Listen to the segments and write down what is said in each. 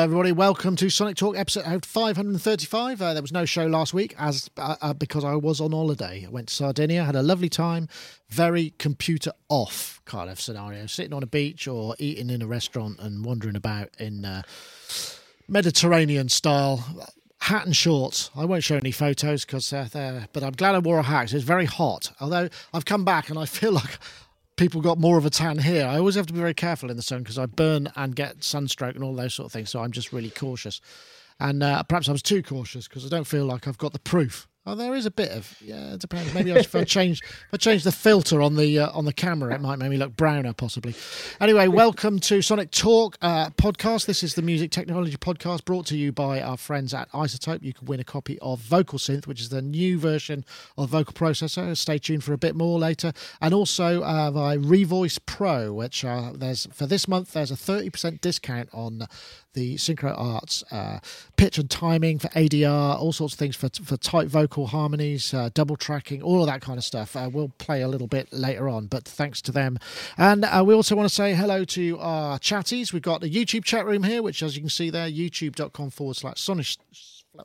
Everybody. Welcome to Sonic Talk episode 535. Uh, there was no show last week as uh, uh, because I was on holiday. I went to Sardinia, had a lovely time. Very computer off kind of scenario, sitting on a beach or eating in a restaurant and wandering about in uh, Mediterranean style hat and shorts. I won't show any photos because uh, they're. But I'm glad I wore a hat. It's very hot. Although I've come back and I feel like people got more of a tan here. I always have to be very careful in the sun because I burn and get sunstroke and all those sort of things. So I'm just really cautious. And uh, perhaps I was too cautious because I don't feel like I've got the proof There is a bit of yeah. It depends. Maybe if I change if I change the filter on the uh, on the camera, it might make me look browner, possibly. Anyway, welcome to Sonic Talk uh, podcast. This is the music technology podcast brought to you by our friends at iZotope. You can win a copy of Vocal Synth, which is the new version of Vocal Processor. Stay tuned for a bit more later, and also uh, by Revoice Pro, which uh, there's for this month. There's a thirty percent discount on the Synchro Arts uh, pitch and timing for ADR, all sorts of things for for tight vocal harmonies, uh, double tracking, all of that kind of stuff. Uh, we'll play a little bit later on, but thanks to them. And uh, we also want to say hello to our chatties. We've got the YouTube chat room here, which, as you can see there, youtube.com forward slash sonic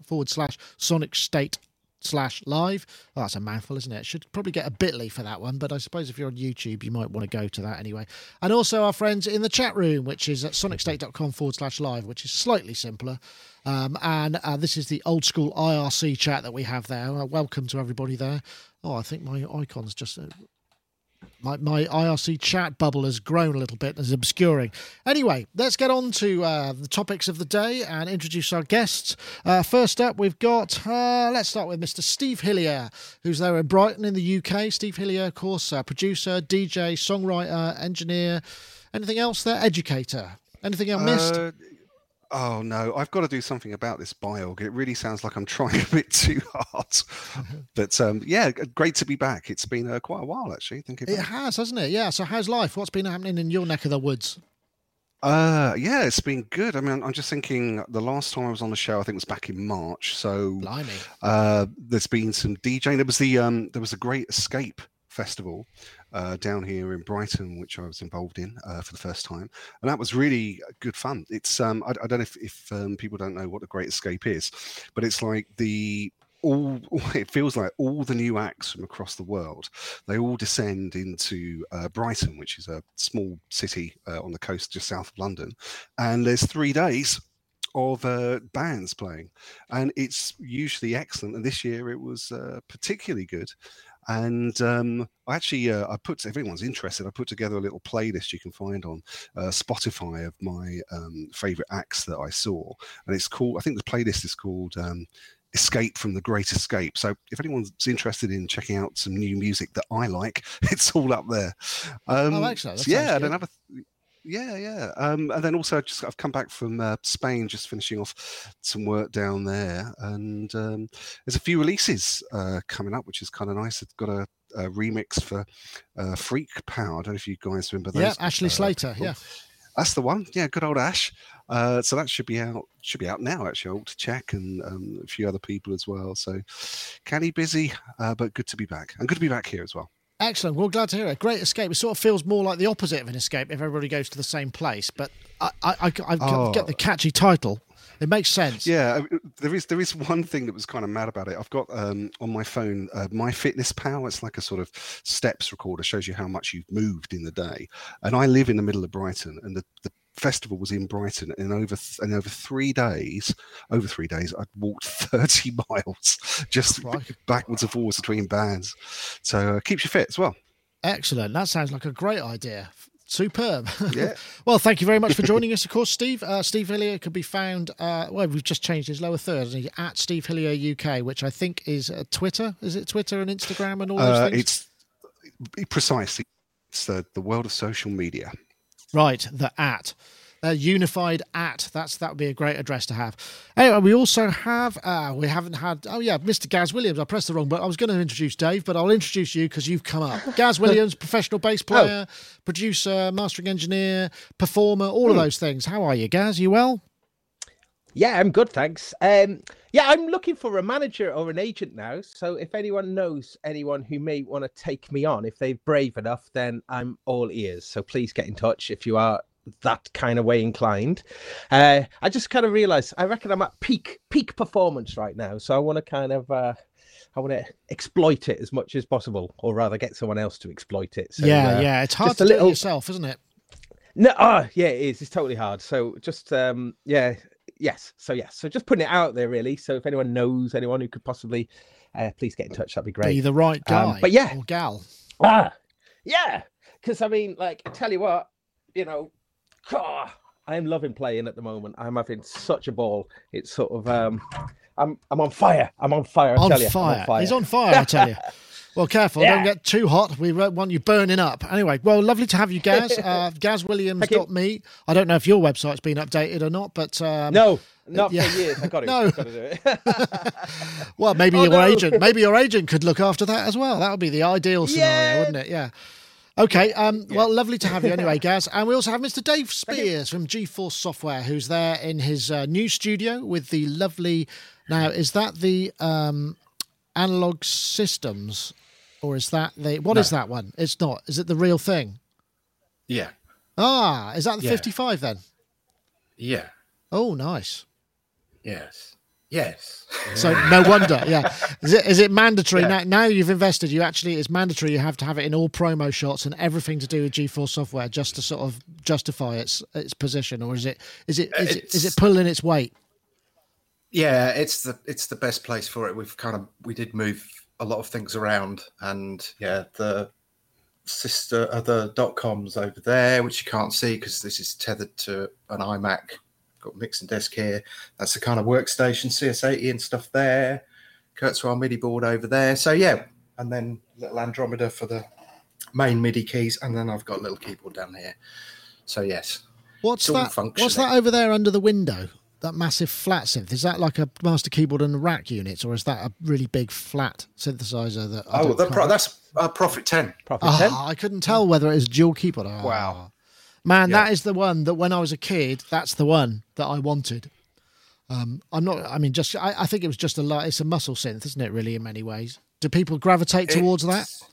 forward slash sonic state slash live. Oh, that's a mouthful, isn't it? Should probably get a bitly for that one, but I suppose if you're on YouTube, you might want to go to that anyway. And also our friends in the chat room, which is at sonicstate.com forward slash live, which is slightly simpler. Um, and uh, this is the old school IRC chat that we have there. Uh, welcome to everybody there. Oh, I think my icon's just uh, my, my IRC chat bubble has grown a little bit and is obscuring. Anyway, let's get on to uh, the topics of the day and introduce our guests. Uh, first up, we've got, uh, let's start with Mr. Steve Hillier, who's there in Brighton in the UK. Steve Hillier, of course, uh, producer, DJ, songwriter, engineer. Anything else there? Educator. Anything I missed? Oh no, I've got to do something about this biog. It really sounds like I'm trying a bit too hard. but um, yeah, great to be back. It's been uh, quite a while actually. Think it has, hasn't it? Yeah. So how's life? What's been happening in your neck of the woods? Uh, yeah, it's been good. I mean, I'm just thinking the last time I was on the show, I think was back in March. So, Blimey. Uh, there's been some DJing. There was the um, there was a Great Escape festival uh, down here in Brighton, which I was involved in uh, for the first time, and that was really good fun. It's um, I, I don't know if, if um, people don't know what the Great Escape is, but it's like the all it feels like all the new acts from across the world they all descend into uh, brighton which is a small city uh, on the coast just south of london. And there's three days of uh, bands playing. And it's usually excellent. And this year it was uh, particularly good and um, I actually, uh, I put, if anyone's interested, I put together a little playlist you can find on uh, Spotify of my um, favorite acts that I saw. And it's called, I think the playlist is called um, Escape from the Great Escape. So if anyone's interested in checking out some new music that I like, it's all up there. Um, oh, actually, yeah, and another. Th- yeah, yeah. Um, and then also, just I've come back from uh, Spain, just finishing off some work down there, and um, there's a few releases uh, coming up, which is kind of nice. I've got a, a remix for uh, Freak Power. I don't know if you guys remember those. Yeah, Ashley uh, Slater. Yeah, that's the one. Yeah, good old Ash. Uh, so that should be out. Should be out now. Actually, I'll to check and um, a few other people as well. So, canny busy, uh, but good to be back. And good to be back here as well. Excellent. Well, glad to hear it. Great escape. It sort of feels more like the opposite of an escape if everybody goes to the same place. But I, I, I, I oh. get the catchy title. It makes sense. Yeah, there is there is one thing that was kind of mad about it. I've got um, on my phone uh, MyFitnessPal. It's like a sort of steps recorder, shows you how much you've moved in the day. And I live in the middle of Brighton, and the, the festival was in Brighton, and over th- and over three days, over three days, I'd walked thirty miles just backwards and forwards between bands. So uh, keeps you fit as well. Excellent. That sounds like a great idea. Superb. Yeah. well, thank you very much for joining us, of course, Steve. Uh, Steve Hillier can be found, uh, well, we've just changed his lower third, he? At Steve Hillier UK, which I think is uh, Twitter. Is it Twitter and Instagram and all those uh, things? It's precisely. It's the, the world of social media. Right, the at. Uh, unified at that's that would be a great address to have anyway we also have uh, we haven't had oh yeah mr gaz williams i pressed the wrong button i was going to introduce dave but i'll introduce you because you've come up gaz williams professional bass oh. player oh. producer mastering engineer performer all mm. of hmm. those things how are you gaz you well yeah i'm good thanks um, yeah, I'm looking for a manager or an agent now. So if anyone knows anyone who may want to take me on, if they're brave enough, then I'm all ears. So please get in touch if you are that kind of way inclined. Uh, I just kind of realized I reckon I'm at peak peak performance right now, so I want to kind of uh, I want to exploit it as much as possible, or rather get someone else to exploit it. So, yeah, uh, yeah, it's hard to do little- it yourself, isn't it? No, oh, yeah, it is. It's totally hard. So just um, yeah, yes. So yes. So just putting it out there, really. So if anyone knows anyone who could possibly, uh, please get in touch. That'd be great. Be the right Um, guy, but yeah. or gal. Ah, yeah. Because I mean, like, I tell you what, you know, ah, I'm loving playing at the moment. I'm having such a ball. It's sort of um, I'm I'm on fire. I'm on fire. I On tell you, fire. I'm on He's on fire, I tell you. Well, careful, Yeah. don't get too hot. We want you burning up. Anyway, well, lovely to have you, Gaz. Uh, GazWilliams.me. I don't know if your website's been updated or not, but um, No, not yeah. for years. I got it. No. Got to do it. well, maybe Oh, your no. agent, maybe your agent could look after that as well. That would be the ideal scenario, Yeah. wouldn't it? Yeah. Okay. Um, Well, lovely to have you anyway, Gaz. And we also have Mr. Dave Spiers from GForce Software, who's there in his uh, new studio with the lovely. Now, is that the um, analog systems, or is that the what is No. that one? It's not. Is it the real thing? Yeah. Ah, is that the Yeah. 55 then? Yeah. Oh, nice. Yes. Yes. So no wonder, yeah. Is it is it mandatory Yeah. now? Now you've invested, you actually it's mandatory. You have to have it in all promo shots and everything to do with GForce software just to sort of justify its its position, or is it is it is, it, is it pulling its weight? Yeah, it's the it's the best place for it. We've kind of we did move a lot of things around, and yeah, the sister uh, other dot coms over there, which you can't see because this is tethered to an iMac. Got mixing desk here. That's the kind of workstation, CS80 and stuff there. Kurzweil MIDI board over there. So yeah, and then little Andromeda for the main MIDI keys, and then I've got a little keyboard down here. So yes, What's that? What's that over there under the window? That massive flat synth is that like a master keyboard and rack unit, or is that a really big flat synthesizer? That I oh, don't the pro- that's uh, Prophet Ten. Prophet 10. Ah, I couldn't tell whether it was dual keyboard. Ah. Wow. man, Yeah. that is the one that when I was a kid, that's the one that I wanted. Um, I'm not. I mean, just I, I think it was just a lot. It's a muscle synth, isn't it? Really, in many ways. Do people gravitate towards that? It's-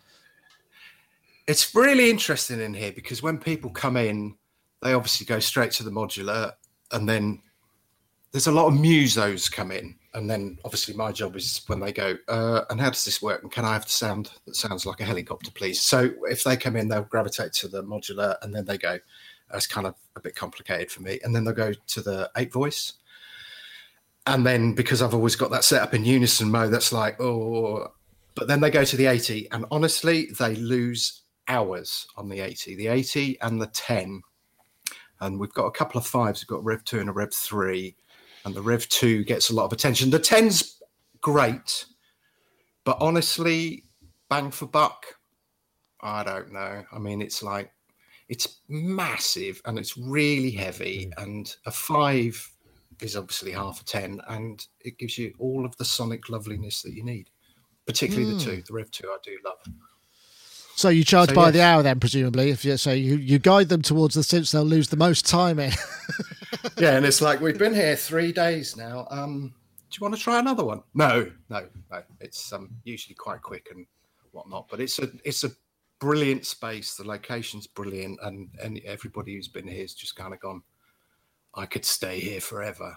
It's really interesting in here because when people come in, they obviously go straight to the modular, and then there's a lot of musos come in, and then obviously my job is when they go, uh, and how does this work? And can I have the sound that sounds like a helicopter, please? So if they come in, they'll gravitate to the modular, and then they go, that's kind of a bit complicated for me, and then they'll go to the eight voice. And then because I've always got that set up in unison mode, that's like, oh, but then they go to the 80 and honestly they lose hours on the 80 the 80 and the 10 and we've got a couple of fives we've got rev 2 and a rev 3 and the rev 2 gets a lot of attention. The 10's great but honestly bang for buck i don't know. I mean it's like it's massive and it's really heavy hmm. and a 5 is obviously half a 10 and it gives you all of the sonic loveliness that you need particularly the two. Hmm. The rev 2 i do love. So you charge So, by the hour then, presumably. If you so you, you guide them towards the synths they'll lose the most time in. yeah, and it's like we've been here three days now. Um, do you want to try another one? No, no, no. It's um, usually quite quick and whatnot, but it's a it's a brilliant space. The location's brilliant, and and everybody who's been here has just kind of gone. I could stay here forever.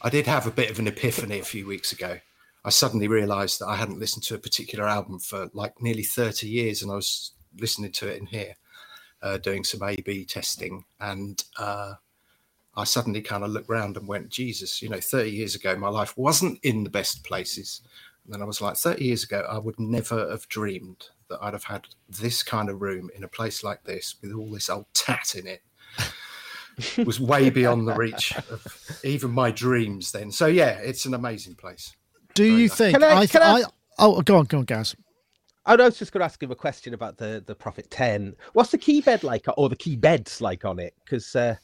I did have a bit of an epiphany a few weeks ago. I suddenly realised that I hadn't listened to a particular album for like nearly thirty years, and I was listening to it in here, uh, doing some A/B testing, and. Uh, I suddenly kind of looked around and went, Jesus, you know, 30 years ago, my life wasn't in the best places. And then I was like, 30 years ago, I would never have dreamed that I'd have had this kind of room in a place like this with all this old tat in it. It was way beyond the reach of even my dreams then. So, yeah, it's an amazing place. Do Very you nice. think? Can I- I, can I- I, oh, go on, go on, Gaz. I was just going to ask him a question about the the Prophet 10. What's the key bed like, or the key beds like on it? Because uh,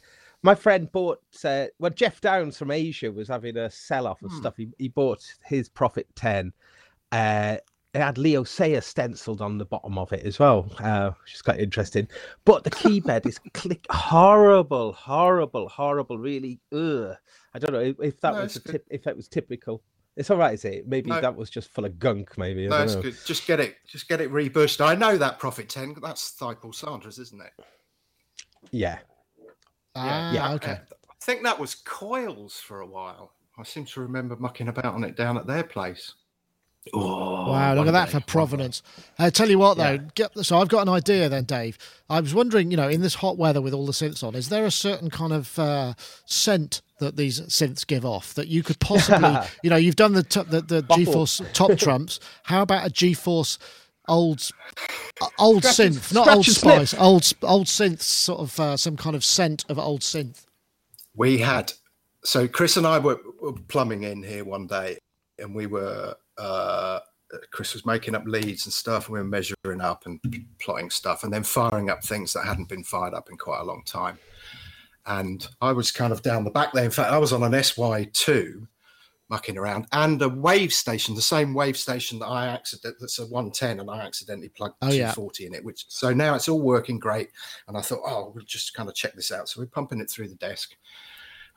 my friend bought, uh, well, Geoff Downes from Asia was having a sell off of stuff. He, he bought his Prophet 10. Uh, it had Leo Sayer stenciled on the bottom of it as well, uh, which is quite interesting. But the key bed is click horrible, horrible, horrible. Really, ugh. I don't know if, if that No, was a tip, if that was typical. It's all right, is it? Maybe No. that was just full of gunk. Maybe I No, don't it's know. good. Just get it, just get it rebushed. I know that Prophet 10, that's Thibault Sanders, isn't it? Yeah. Ah, Yeah. okay. I think that was Coils for a while. I seem to remember mucking about on it down at their place. Oh, Wow, look at that day, for one day. provenance. I tell you what, though, Yeah. get, so I've got an idea then, Dave. I was wondering, you know, in this hot weather with all the synths on, is there a certain kind of uh, scent that these synths give off that you could possibly, you know, you've done the t- the, the Bottle. GForce top trumps. How about a GForce old uh, old Scratch and- synth, not old and sniff. spice, old old synth, sort of uh, some kind of scent of old synth. We had so Chris and I were, were plumbing in here one day, and we were uh, Chris was making up leads and stuff, and we were measuring up and plotting stuff, and then firing up things that hadn't been fired up in quite a long time. And I was kind of down the back there. In fact, I was on an SY two, mucking around, and a wave station, the same wave station that I accident that's a 110, and I accidentally plugged Oh, yeah. 240 in it. Which so now it's all working great. And I thought, oh, we'll just kind of check this out. So we're pumping it through the desk.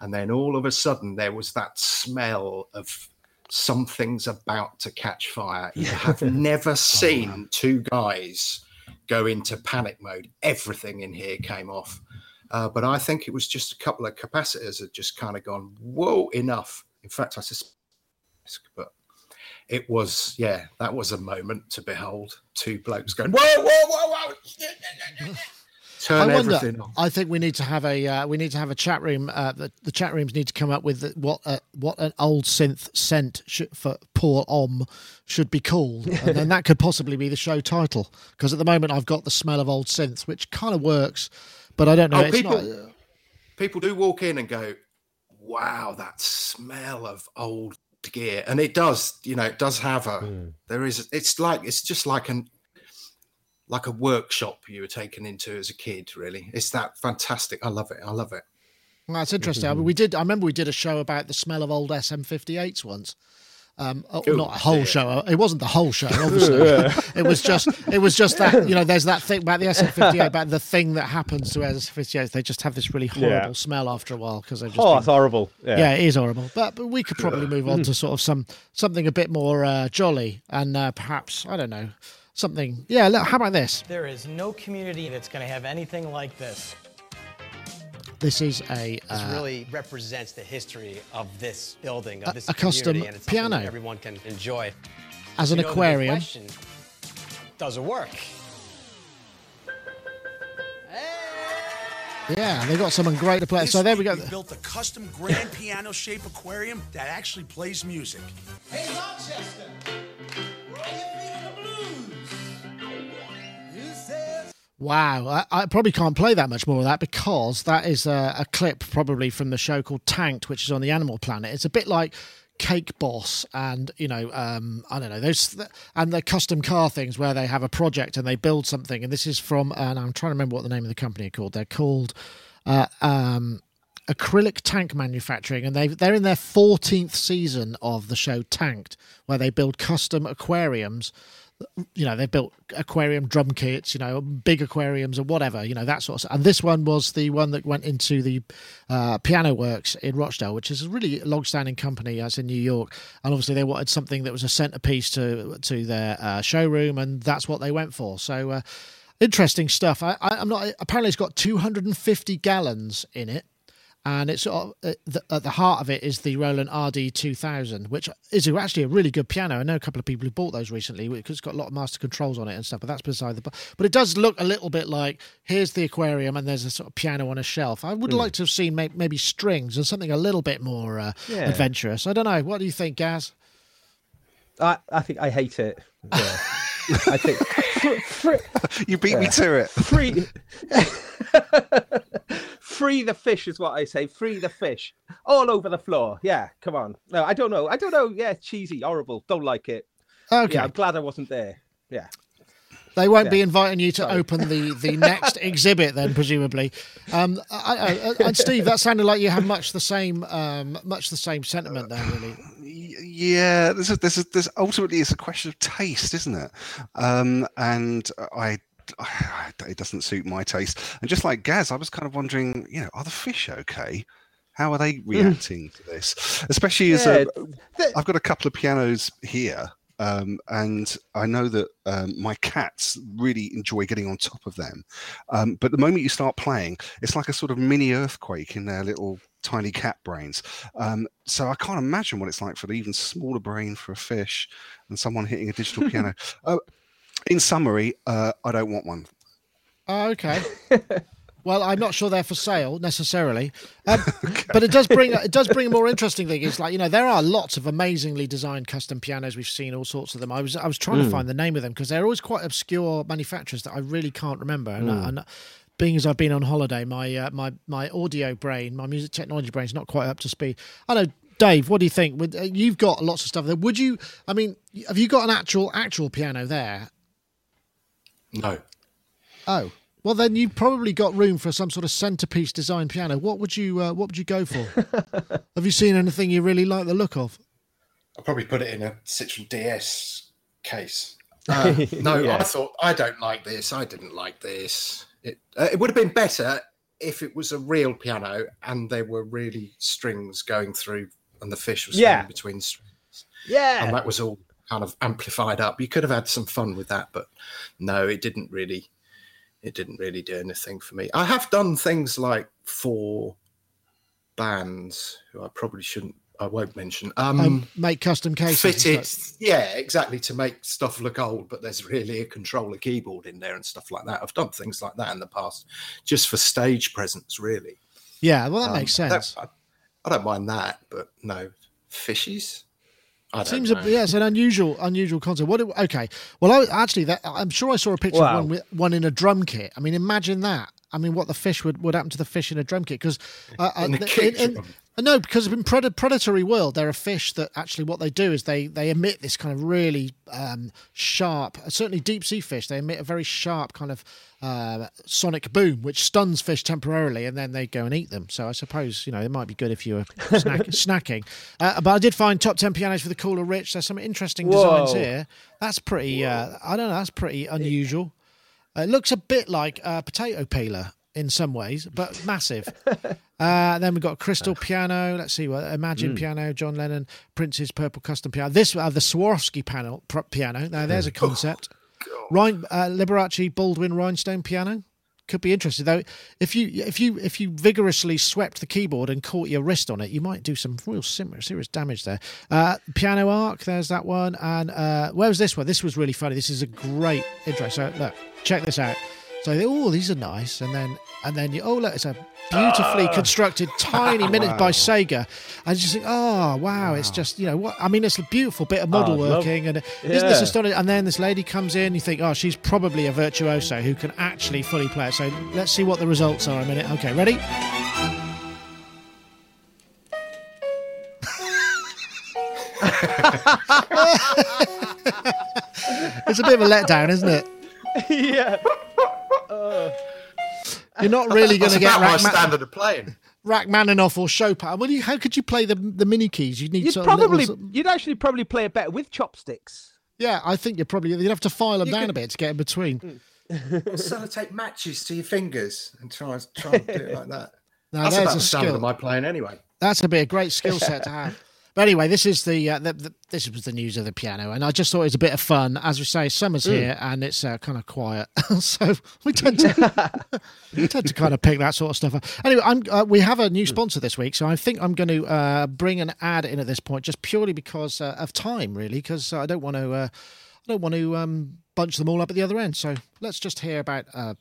And then all of a sudden, there was that smell of something's about to catch fire. You have never seen two guys go into panic mode. Everything in here came off. Uh, but I think it was just a couple of capacitors had just kind of gone, whoa, enough. In fact, I suspect, but it was, yeah, that was a moment to behold. Two blokes going, whoa, whoa, whoa, whoa. Turn I wonder. everything on. I think we need to have a uh, we need to have a chat room. Uh, the, the chat rooms need to come up with what uh, what an old synth scent should, for poor Om should be called, and then that could possibly be the show title. Because at the moment I've got the smell of old synths, which kind of works, but I don't know. Oh, people- not. people do walk in and go, "Wow, that smell of old gear," and it does. You know, it does have a. Hmm. There is. It's like it's just like an like a workshop you were taken into as a kid. Really, it's that fantastic. I love it. I love it. Well, that's interesting. I mean, mm-hmm. we did. I remember we did a show about the smell of old SM58s once. Um, oh, Ooh, not a whole dear. show. It wasn't the whole show, obviously. it was just. It was just that you know. There's that thing about the SM58 about the thing that happens to SM58s. They just have this really horrible Yeah. smell after a while because they've just. Oh, been- that's horrible. Yeah. yeah, it is horrible. But but we could probably move on to sort of some something a bit more uh, jolly and uh, perhaps I don't know something. Yeah, look, how about this? There is no community that's going to have anything like this. This is a This uh, really represents the history of this building, a- of this a custom community, and it's that piano. everyone can enjoy. as an You know, the aquarium. question, Does it work? Yeah, they got someone great to play. So there we go. We built a custom grand piano shaped aquarium that actually plays music. Hey, Rochester, Wow, I, I probably can't play that much more of that because that is a, a clip probably from the show called Tanked, which is on the Animal Planet. It's a bit like Cake Boss and you know um, I don't know those and the custom car things where they have a project and they build something. And this is from and I'm trying to remember what the name of the company are called. They're called. Uh, um, acrylic tank manufacturing and they they're in their 14th season of the show tanked where they build custom aquariums you know, they've built aquarium drum kits, you know, big aquariums or whatever, you know, that sort of stuff. And this one was the one that went into the uh, Piano Works in Rochdale, which is a really long standing company as in New York. And obviously they wanted something that was a centerpiece to to their uh, showroom, and that's what they went for. So uh, interesting stuff. I, I, I'm not, apparently it's got 250 gallons in it and it's sort of, uh, the, at the heart of it is the Roland RD 2000, which is actually a really good piano. I know a couple of people who bought those recently because it's got a lot of master controls on it and stuff. But that's beside the. But it does look a little bit like here's the aquarium and there's a sort of piano on a shelf. I would like to have seen may, maybe strings and something a little bit more uh, Yeah. adventurous. I don't know. What do you think, Gaz? I, I think I hate it. Yeah. I think free, You beat me to it. free, free the fish is what I say. Free the fish all over the floor. Yeah, come on. No, I don't know. I don't know. Yeah, cheesy, horrible. Don't like it. Okay. Yeah, I'm glad I wasn't there. Yeah. They won't be inviting you to open the, the next exhibit, then presumably. Um, I, I, and Steve, that sounded like you have much the same um, much the same sentiment there, really. Yeah, this is this is this ultimately is a question of taste, isn't it? Um, and I, I, it doesn't suit my taste. And just like Gaz, I was kind of wondering, you know, are the fish okay? How are they reacting to this? Especially as Yeah, a, I've got a couple of pianos here. Um, and I know that um, my cats really enjoy getting on top of them. Um, but the moment you start playing, it's like a sort of mini earthquake in their little tiny cat brains. Um, so I can't imagine what it's like for the even smaller brain for a fish and someone hitting a digital piano. Uh, in summary, uh, I don't want one. Oh, okay. well, I'm not sure they're for sale necessarily, um, but it does bring it does bring a more interesting thing. It's like you know there are lots of amazingly designed custom pianos. We've seen all sorts of them. I was I was trying to find the name of them because they're always quite obscure manufacturers that I really can't remember. And, uh, and being as I've been on holiday, my uh, my my audio brain, my music technology brain is not quite up to speed. I know. Dave, what do you think? Uh, you've got lots of stuff there. Would you? I mean, have you got an actual actual piano there? No. Oh, well, then you've probably got room for some sort of centerpiece design piano. What would you uh, What would you go for? Have you seen anything you really like the look of? I'll probably put it in a Citroen DS case. Uh, no, Yeah. I thought I don't like this. I didn't like this. It uh, it would have been better if it was a real piano and there were really strings going through and the fish was Yeah. yeah. between strings Yeah. and that was all kind of amplified up. You could have had some fun with that, but no, it didn't really. It didn't really do anything for me. I have done things like for bands who I probably shouldn't. I won't mention. Um, Um, make custom cases. fitted yeah exactly to make stuff look old but there's really a controller keyboard in there and stuff like that i've done things like that in the past just for stage presence really Yeah, well, that Um, makes I don't- sense. I, I don't mind that but no fishies i Seems know. a, yeah, it's an unusual unusual concept. What? do- Okay, well, I, actually, that, I'm sure I saw a picture Wow. of one with one in a drum kit. I mean, imagine that. I mean, what the fish would, would happen to the fish in a drum kit? Because uh, uh, In kick in-. Uh, No, because in pred- predatory world, there are fish that actually what they do is they they emit this kind of really um, sharp, certainly deep sea fish. They emit a very sharp kind of uh, sonic boom, which stuns fish temporarily, and then they go and eat them. So I suppose you know it might be good if you were snack- snacking. Uh, but I did find top ten pianos for the cooler rich. There's some interesting designs here. That's pretty. Uh, I don't know. That's pretty unusual. Uh, it looks a bit like a potato peeler in some ways, but massive. Uh, then we've got crystal piano. Let's see what Imagine piano, John Lennon, Prince's purple custom piano. This uh, the Swarovski panel pr- piano. Now there's a concept. Rhine, uh, Liberace Baldwin rhinestone piano could be interesting though. If you if you if you vigorously swept the keyboard and caught your wrist on it, you might do some real serious damage there. Uh, piano arc, there's that one. And uh, where was this one? This was really funny. This is a great intro. So look, check this out. So oh, these are nice, and then and then you oh look, it's a beautifully Ah. constructed tiny minute by Sega, and you just think oh wow, it's just you know what I mean, it's a beautiful bit of model Oh, love- working, and isn't this Yeah. astonishing? And then this lady comes in, you think oh she's probably a virtuoso who can actually fully play it. So let's see what the results are a minute. Okay, ready? it's a bit of a letdown, isn't it? yeah. You're not really going to get about my standard of playing Rachmaninoff or Chopin. Well, you, how could you play the the mini keys? You'd need You'd sort of probably, little- you'd actually probably play it better with chopsticks. yeah, I think you're probably you'd have to file them You down could- a bit to get in between. Hmm. sellotape matches to your fingers and try, try and do it like that Now that's there's about a the standard of my playing anyway That's a be a great skill set to have. But anyway, this is the, uh, the, the this was the news of the piano, and I just thought it was a bit of fun. As we say, summer's here and it's uh, kind of quiet, so we tend to we tend to kind of pick that sort of stuff up. Anyway, I'm uh, we have a new sponsor this week, so I think I'm going to uh, bring an ad in at this point, just purely because uh, of time, really, because I don't want to uh, I don't want to um, bunch them all up at the other end. So let's just hear about uh,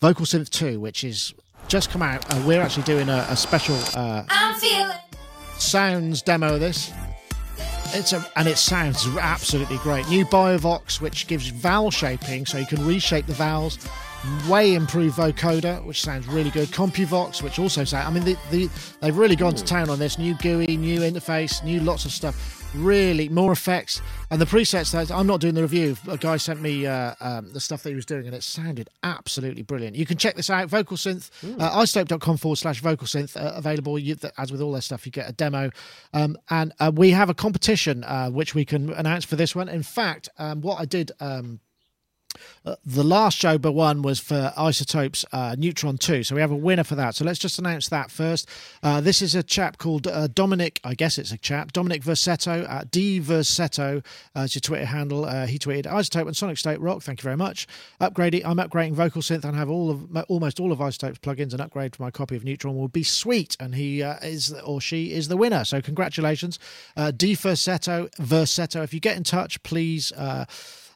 Vocal Synth Two, which is just come out. Uh, we're actually doing a, a special. Uh, I'm feeling sounds demo of this. It's a and it sounds absolutely great. New Biovox, which gives vowel shaping, so you can reshape the vowels. Way improved vocoder, which sounds really good. CompuVox, which also sounds. I mean, the, the, they've really gone to town on this. New GUI, new interface, new lots of stuff. Really, more effects and the presets. That I'm not doing the review. A guy sent me uh, um, the stuff that he was doing, and it sounded absolutely brilliant. You can check this out. Vocal Synth, uh, izotope.com forward slash vocal synth uh, available. You, as with all their stuff, you get a demo, um, and uh, we have a competition uh, which we can announce for this one. In fact, um, what I did. Uh, the last but one was for iZotopes uh, Neutron 2. So we have a winner for that. So let's just announce that first. Uh, this is a chap called uh, Dominic, I guess it's a chap, Dominic Versetto, uh, D Versetto, uh, your Twitter handle. Uh, he tweeted iZotope and Sonic State Rock. Thank you very much. Upgrading, I'm upgrading Vocal Synth and have all of almost all of iZotope's plugins. An upgrade to my copy of Neutron will be sweet. And he is, or she is the winner. So congratulations. D Versetto, Versetto. If you get in touch, please.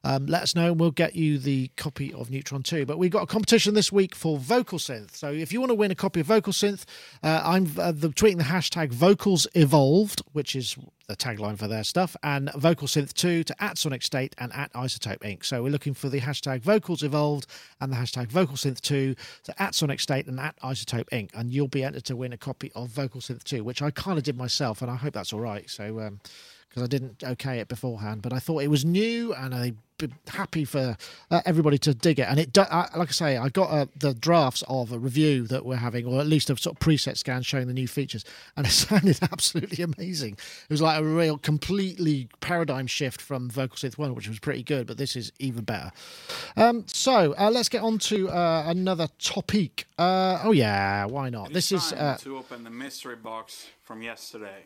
Um, let us know and we'll get you the copy of Neutron 2. But we've got a competition this week for Vocal Synth. So if you want to win a copy of Vocal Synth, uh, I'm uh, the, tweeting the hashtag Vocals Evolved, which is the tagline for their stuff, and Vocal Synth 2 to at Sonic State and at iZotope Inc. So we're looking for the hashtag Vocals Evolved and the hashtag Vocal Synth 2 to at Sonic State and at iZotope Inc. And you'll be entered to win a copy of Vocal Synth 2, which I kind of did myself, and I hope that's all right. So, um, because I didn't okay it beforehand, but I thought it was new and I'd be happy for uh, everybody to dig it. And it, do, I, like I say, I got uh, the drafts of a review that we're having, or at least a sort of preset scan showing the new features, and it sounded absolutely amazing. It was like a real completely paradigm shift from Vocal Synth 1, which was pretty good, but this is even better. Um, so uh, let's get on to uh, another topic. Uh, oh, yeah, why not? It This is. time Uh, to open the mystery box from yesterday.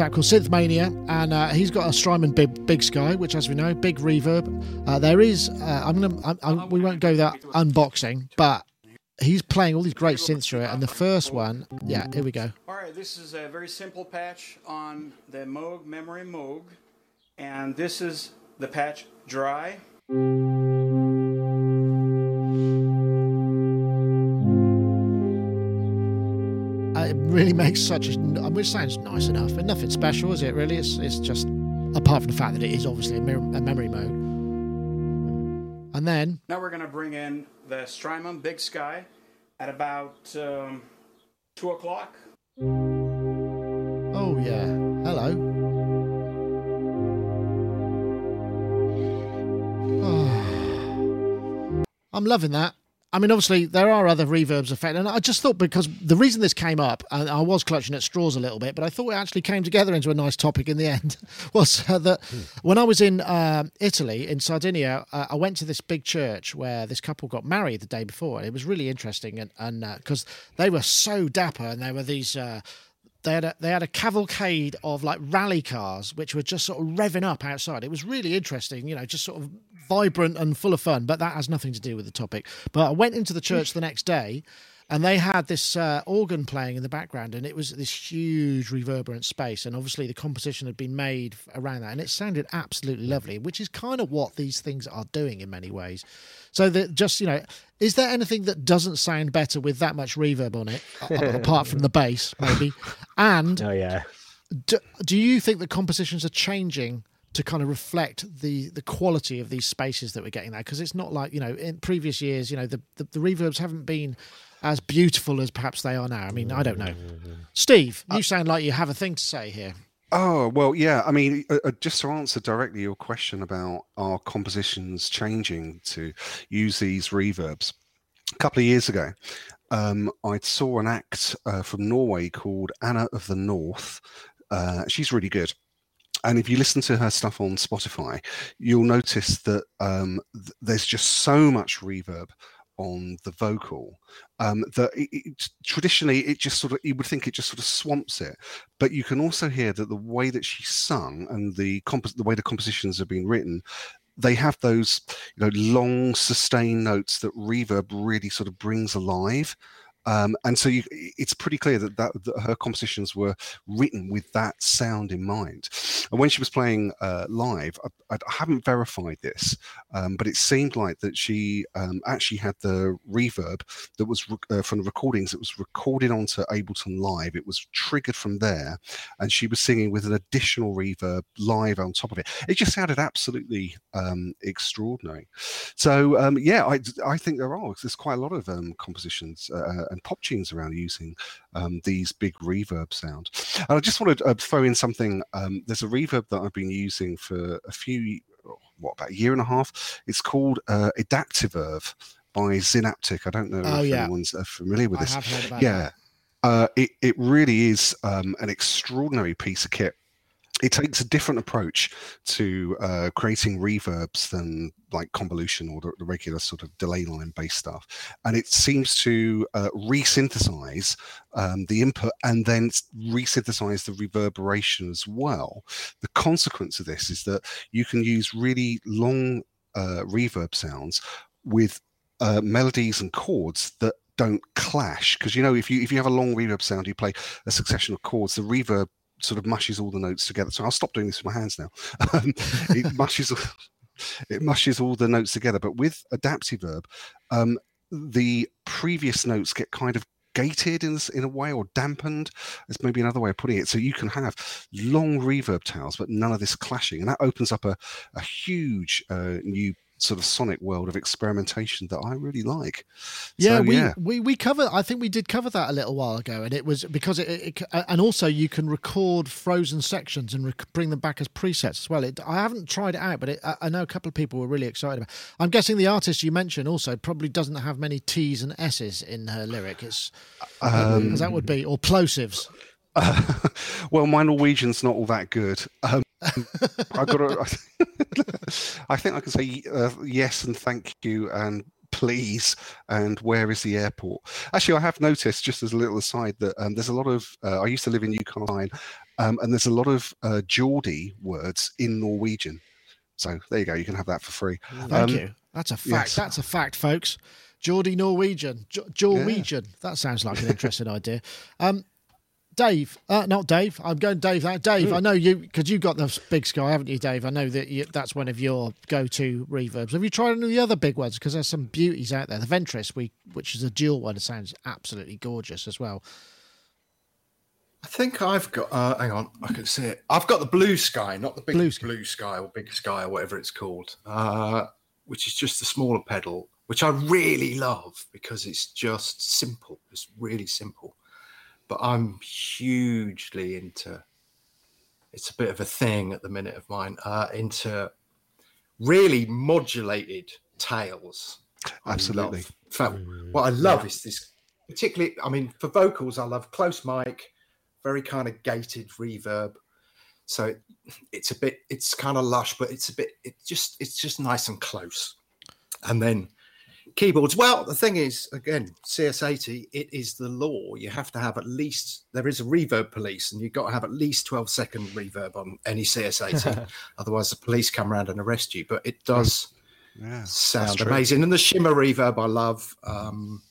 Chap called Synthmania, and uh, he's got a Strymon Big, Big Sky, which, as we know, big reverb. Uh, there is, uh, I'm gonna, I'm, I'm, we won't go that unboxing, but he's playing all these great synths through it. And the first one, yeah, here we go. All right, this is a very simple patch on the Moog Memory Moog, and this is the patch dry. It really makes such a, it sounds nice enough, but nothing special, is it? Really, it's, it's just apart from the fact that it is obviously a, mir- a memory mode. And then Now we're gonna bring in the Strymon Big Sky at about um, two o'clock. Oh yeah. Hello. I'm loving that. I mean, obviously there are other reverbs effect, and I just thought because the reason this came up, and I was clutching at straws a little bit, but I thought it actually came together into a nice topic in the end. was uh, that when I was in um Italy, in Sardinia, uh, I went to this big church where this couple got married the day before, and it was really interesting, and and because they were so dapper, and they were these. They had a they had a cavalcade of like rally cars which were just sort of revving up outside. It was really interesting, you know, just sort of vibrant and full of fun. But that has nothing to do with the topic. But I went into the church the next day, and they had this uh, organ playing in the background, and it was this huge reverberant space. And obviously, the composition had been made around that, and it sounded absolutely lovely, which is kind of what these things are doing in many ways. So that just you know, is there anything that doesn't sound better with that much reverb on it, apart from the bass, maybe? And Oh yeah. do, do you think the compositions are changing to kind of reflect the the quality of these spaces that we're getting there because it's not like you know in previous years you know the, the the reverbs haven't been as beautiful as perhaps they are now i mean i don't know steve you sound like you have a thing to say here Oh well, yeah. I mean, uh, uh, just to answer directly your question about our compositions changing to use these reverbs. A couple of years ago, um, I saw an act uh, from Norway called Anna of the North. Uh, she's really good. And if you listen to her stuff on Spotify, you'll notice that um, th- there's just so much reverb on the vocal um, that it, it, traditionally it just sort of you would think it just sort of swamps it. But you can also hear that the way that she sung and the compos- the way the compositions have been written they have those you know long sustained notes that reverb really sort of brings alive um, and so you, it's pretty clear that, that that her compositions were written with that sound in mind and when she was playing uh, live I, I haven't verified this um, but it seemed like that she um, actually had the reverb that was rec- uh, from the recordings. It was recorded onto Ableton Live. It was triggered from there, and she was singing with an additional reverb live on top of it. It just sounded absolutely um, extraordinary. So um, yeah, I I think there are. There's quite a lot of um, compositions uh, and pop tunes around using um, these big reverb sound. And I just want to uh, throw in something. Um, there's a reverb that I've been using for a few what about a year and a half. It's called uh, Adaptiverve by Zynaptiq. I don't know Oh, if yeah. anyone's uh, familiar with this. have heard about Yeah, uh, it it really is um, an extraordinary piece of kit. It takes a different approach to uh, creating reverbs than like convolution or the, the regular sort of delay line based stuff. And it seems to uh, resynthesize um, the input and then resynthesize the reverberation as well. The consequence of this is that you can use really long uh, reverb sounds with uh, melodies and chords that don't clash. Because you know if you if you have a long reverb sound you play a succession of chords the reverb sort of mushes all the notes together. So i'll stop doing this with my hands now. Um, it mushes it mushes all the notes together. But with Adaptiverve um, the previous notes get kind of gated in, in a way or dampened. Is maybe another way of putting it. So you can have long reverb tails but none of this clashing. And that opens up a, a huge uh, new sort of sonic world of experimentation that i really like Yeah, So, we, yeah. we we cover. I think we did cover that a little while ago, and it was because it, it, it- and also you can record frozen sections and rec- bring them back as presets as well. It, I haven't tried it out, but it, I, I know a couple of people were really excited about. I'm guessing the artist you mentioned also probably doesn't have many T's and S's in her lyric. It's Um, that would be or plosives. well, my Norwegian's not all that good. Um, I got to. I think I can say uh, yes and thank you and please and where is the airport. Actually, I have noticed just as a little aside that um, there's a lot of. Uh, I used to live in Line, um, and there's a lot of uh, Geordie words in Norwegian. So there you go. You can have that for free. Thank Um, you. That's a fact. yes. That's a fact, folks. Geordie Norwegian. Jo- Norwegian. That sounds like an interesting idea. Um, Dave, uh, not Dave. I'm going Dave. Uh, Dave, I know you because you've got the big sky, haven't you, Dave? I know that you, that's one of your go-to reverbs. Have you tried any of the other big ones? Because there's some beauties out there. The Ventris, we which is a dual one, sounds absolutely gorgeous as well. I think I've got. Uh, hang on, I can see it. I've got the blue sky, not the big Blue blue Sky. sky, or big sky or whatever it's called, uh, which is just a smaller pedal, which I really love because it's just simple. It's really simple, but I'm hugely into. It's a bit of a thing at the minute of mine. Uh, into really modulated tails. Absolutely. In fact, what I love is this particularly. I mean, for vocals, I love close mic, very kind of gated reverb. So it, it's a bit, it's kind of lush, but it's a bit, it just, it's just nice and close. And then keyboards. Well, the thing is, again, CS80, it is the law. You have to have at least, there is a reverb police, and you've got to have at least 12 second reverb on any CS80. Otherwise, the police come around and arrest you. But it does Yeah, sound amazing. And the shimmer reverb I love. Um,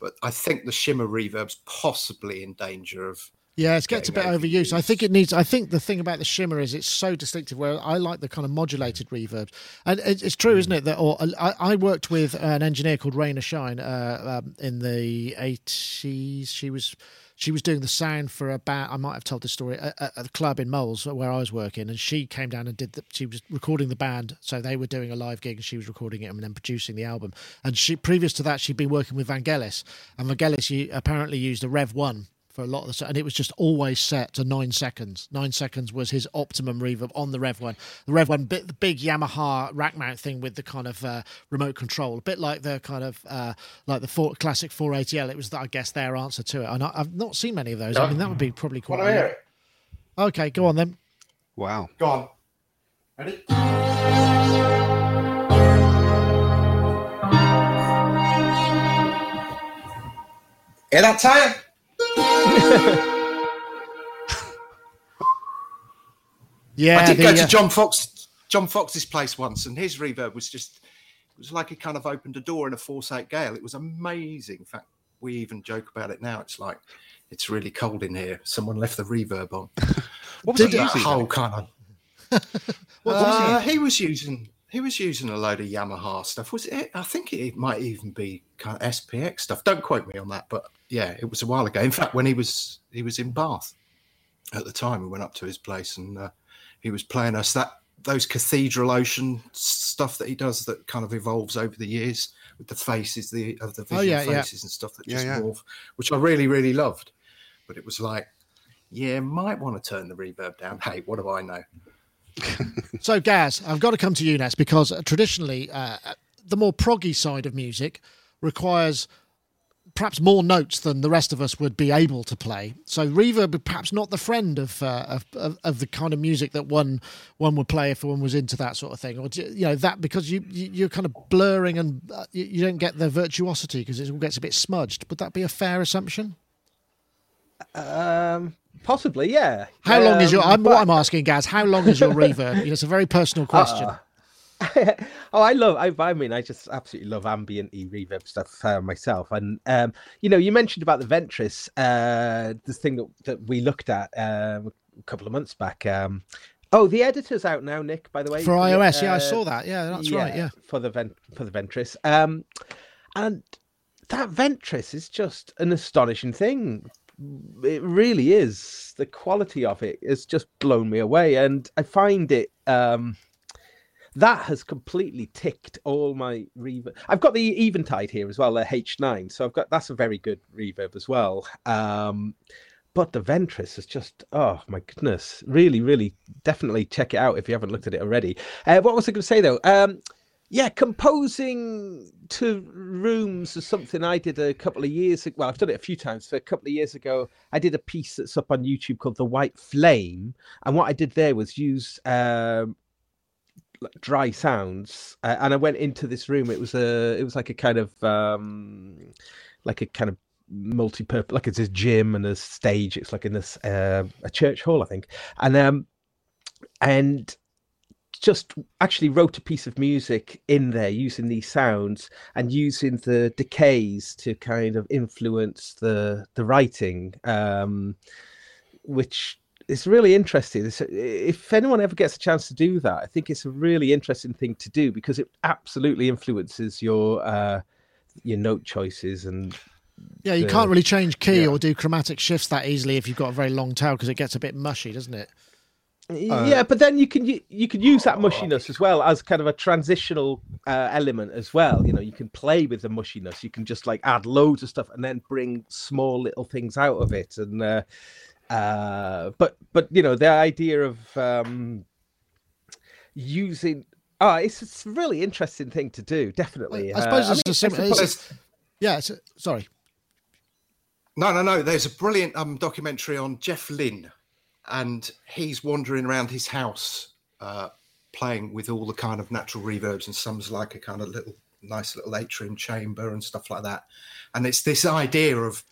But I think the shimmer reverb's possibly in danger of. Yeah, it gets a bit overused. I think it needs. I think the thing about the shimmer is it's so distinctive. Where I like the kind of modulated reverbs, and it's true, isn't it? That or I, I worked with an engineer called Raina Shine uh, um, in the eighties. She was she was doing the sound for a band. I might have told this story at, at a club in Moles where I was working, and she came down and did. The, she was recording the band, so they were doing a live gig, and she was recording it and then producing the album. And she previous to that, she'd been working with Vangelis, and Vangelis apparently used a Rev One for a lot of the set, and it was just always set to nine seconds. Nine seconds was his optimum reverb on the Rev One. The Rev One, bit the big Yamaha rack mount thing with the kind of uh, remote control, a bit like the kind of uh, like the four, classic 480L. It was, I guess, their answer to it. And I, I've not seen many of those. I mean, that would be probably quite. Want to hear it? Okay, go on then. Wow. Go on. Ready? Hear that tire? Yeah, I did the, go uh, to John Foxx John Foxx's place once, and his reverb was just it was like he kind of opened a door in a force eight gale. It was amazing. In fact, we even joke about it now. It's like it's really cold in here. Someone left the reverb on. What was Did he it- that using? whole kind of. Uh, he was using he was using a load of Yamaha stuff. Was it? I think it might even be kind of SPX stuff. Don't quote me on that, but yeah, it was a while ago. In fact, when he was he was in Bath at the time, we went up to his place and uh, he was playing us that those cathedral ocean stuff that he does that kind of evolves over the years with the faces the of the Oh, visual yeah, yeah. faces and stuff that Yeah, just yeah. morph, which I really really loved. But it was like, yeah, might want to turn the reverb down. Hey, what do I know? So, Gaz, I've got to come to you next because uh, traditionally, uh, the more proggy side of music requires perhaps more notes than the rest of us would be able to play. So reverb perhaps not the friend of, uh, of, of the kind of music that one one would play if one was into that sort of thing, or you know that because you, you you're kind of blurring and uh, you don't get the virtuosity because it all gets a bit smudged. Would that be a fair assumption? Um, possibly, yeah. How long is your? Um, I'm, but- what I'm asking, Gaz. How long is your reverb? It's a very personal question. oh, I love. I, I mean, I just absolutely love ambient reverb stuff uh, myself. And um, you know, you mentioned about the Ventris, uh, this thing that, that we looked at um, a couple of months back. Um, oh, the editor's out now, Nick. By the way, For iOS, yeah, I Uh, saw that. Yeah, that's right. Yeah. for the vent for the Ventris. Um, and that Ventris is just an astonishing thing. It really is. The quality of it has just blown me away, and I find it. Um, that has completely ticked all my reverb. I've got the Eventide here as well, the H9, so I've got that's a very good reverb as well. Um, but the Ventris is just oh my goodness, really, really, definitely check it out if you haven't looked at it already. Uh, what was I going to say though? Um, yeah, composing to rooms is something I did a couple of years ago. Well, I've done it a few times. So a couple of years ago, I did a piece that's up on YouTube called "The White Flame," and what I did there was use um, dry sounds, uh, and I went into this room. It was a, it was like a kind of, um, like a kind of multi-purpose, like it's a gym and a stage. It's like in this uh, a church hall, I think, and um, and just actually wrote a piece of music in there using these sounds and using the decays to kind of influence the the writing um which is really interesting It's- if anyone ever gets a chance to do that i think it's a really interesting thing to do because it absolutely influences your uh your note choices and Yeah, you the- can't really change key yeah. or do chromatic shifts that easily if you've got a very long tail because it gets a bit mushy, doesn't it? Yeah, but then you can u- you can use that mushiness as well as kind of a transitional uh, element as well. You know, you can play with the mushiness. You can just like add loads of stuff and then bring small little things out of it. And uh, uh, but but you know the idea of um, using oh, it's, it's a really interesting thing to do. Definitely, I suppose Uh, it's a sim- I suppose- it's- Yeah, it's a, sorry. No, no, no. There's a brilliant um, documentary on Jeff Lynne, and he's wandering around his house uh, playing with all the kind of natural reverbs, and some's like a kind of little nice little atrium chamber and stuff like that. And it's this idea of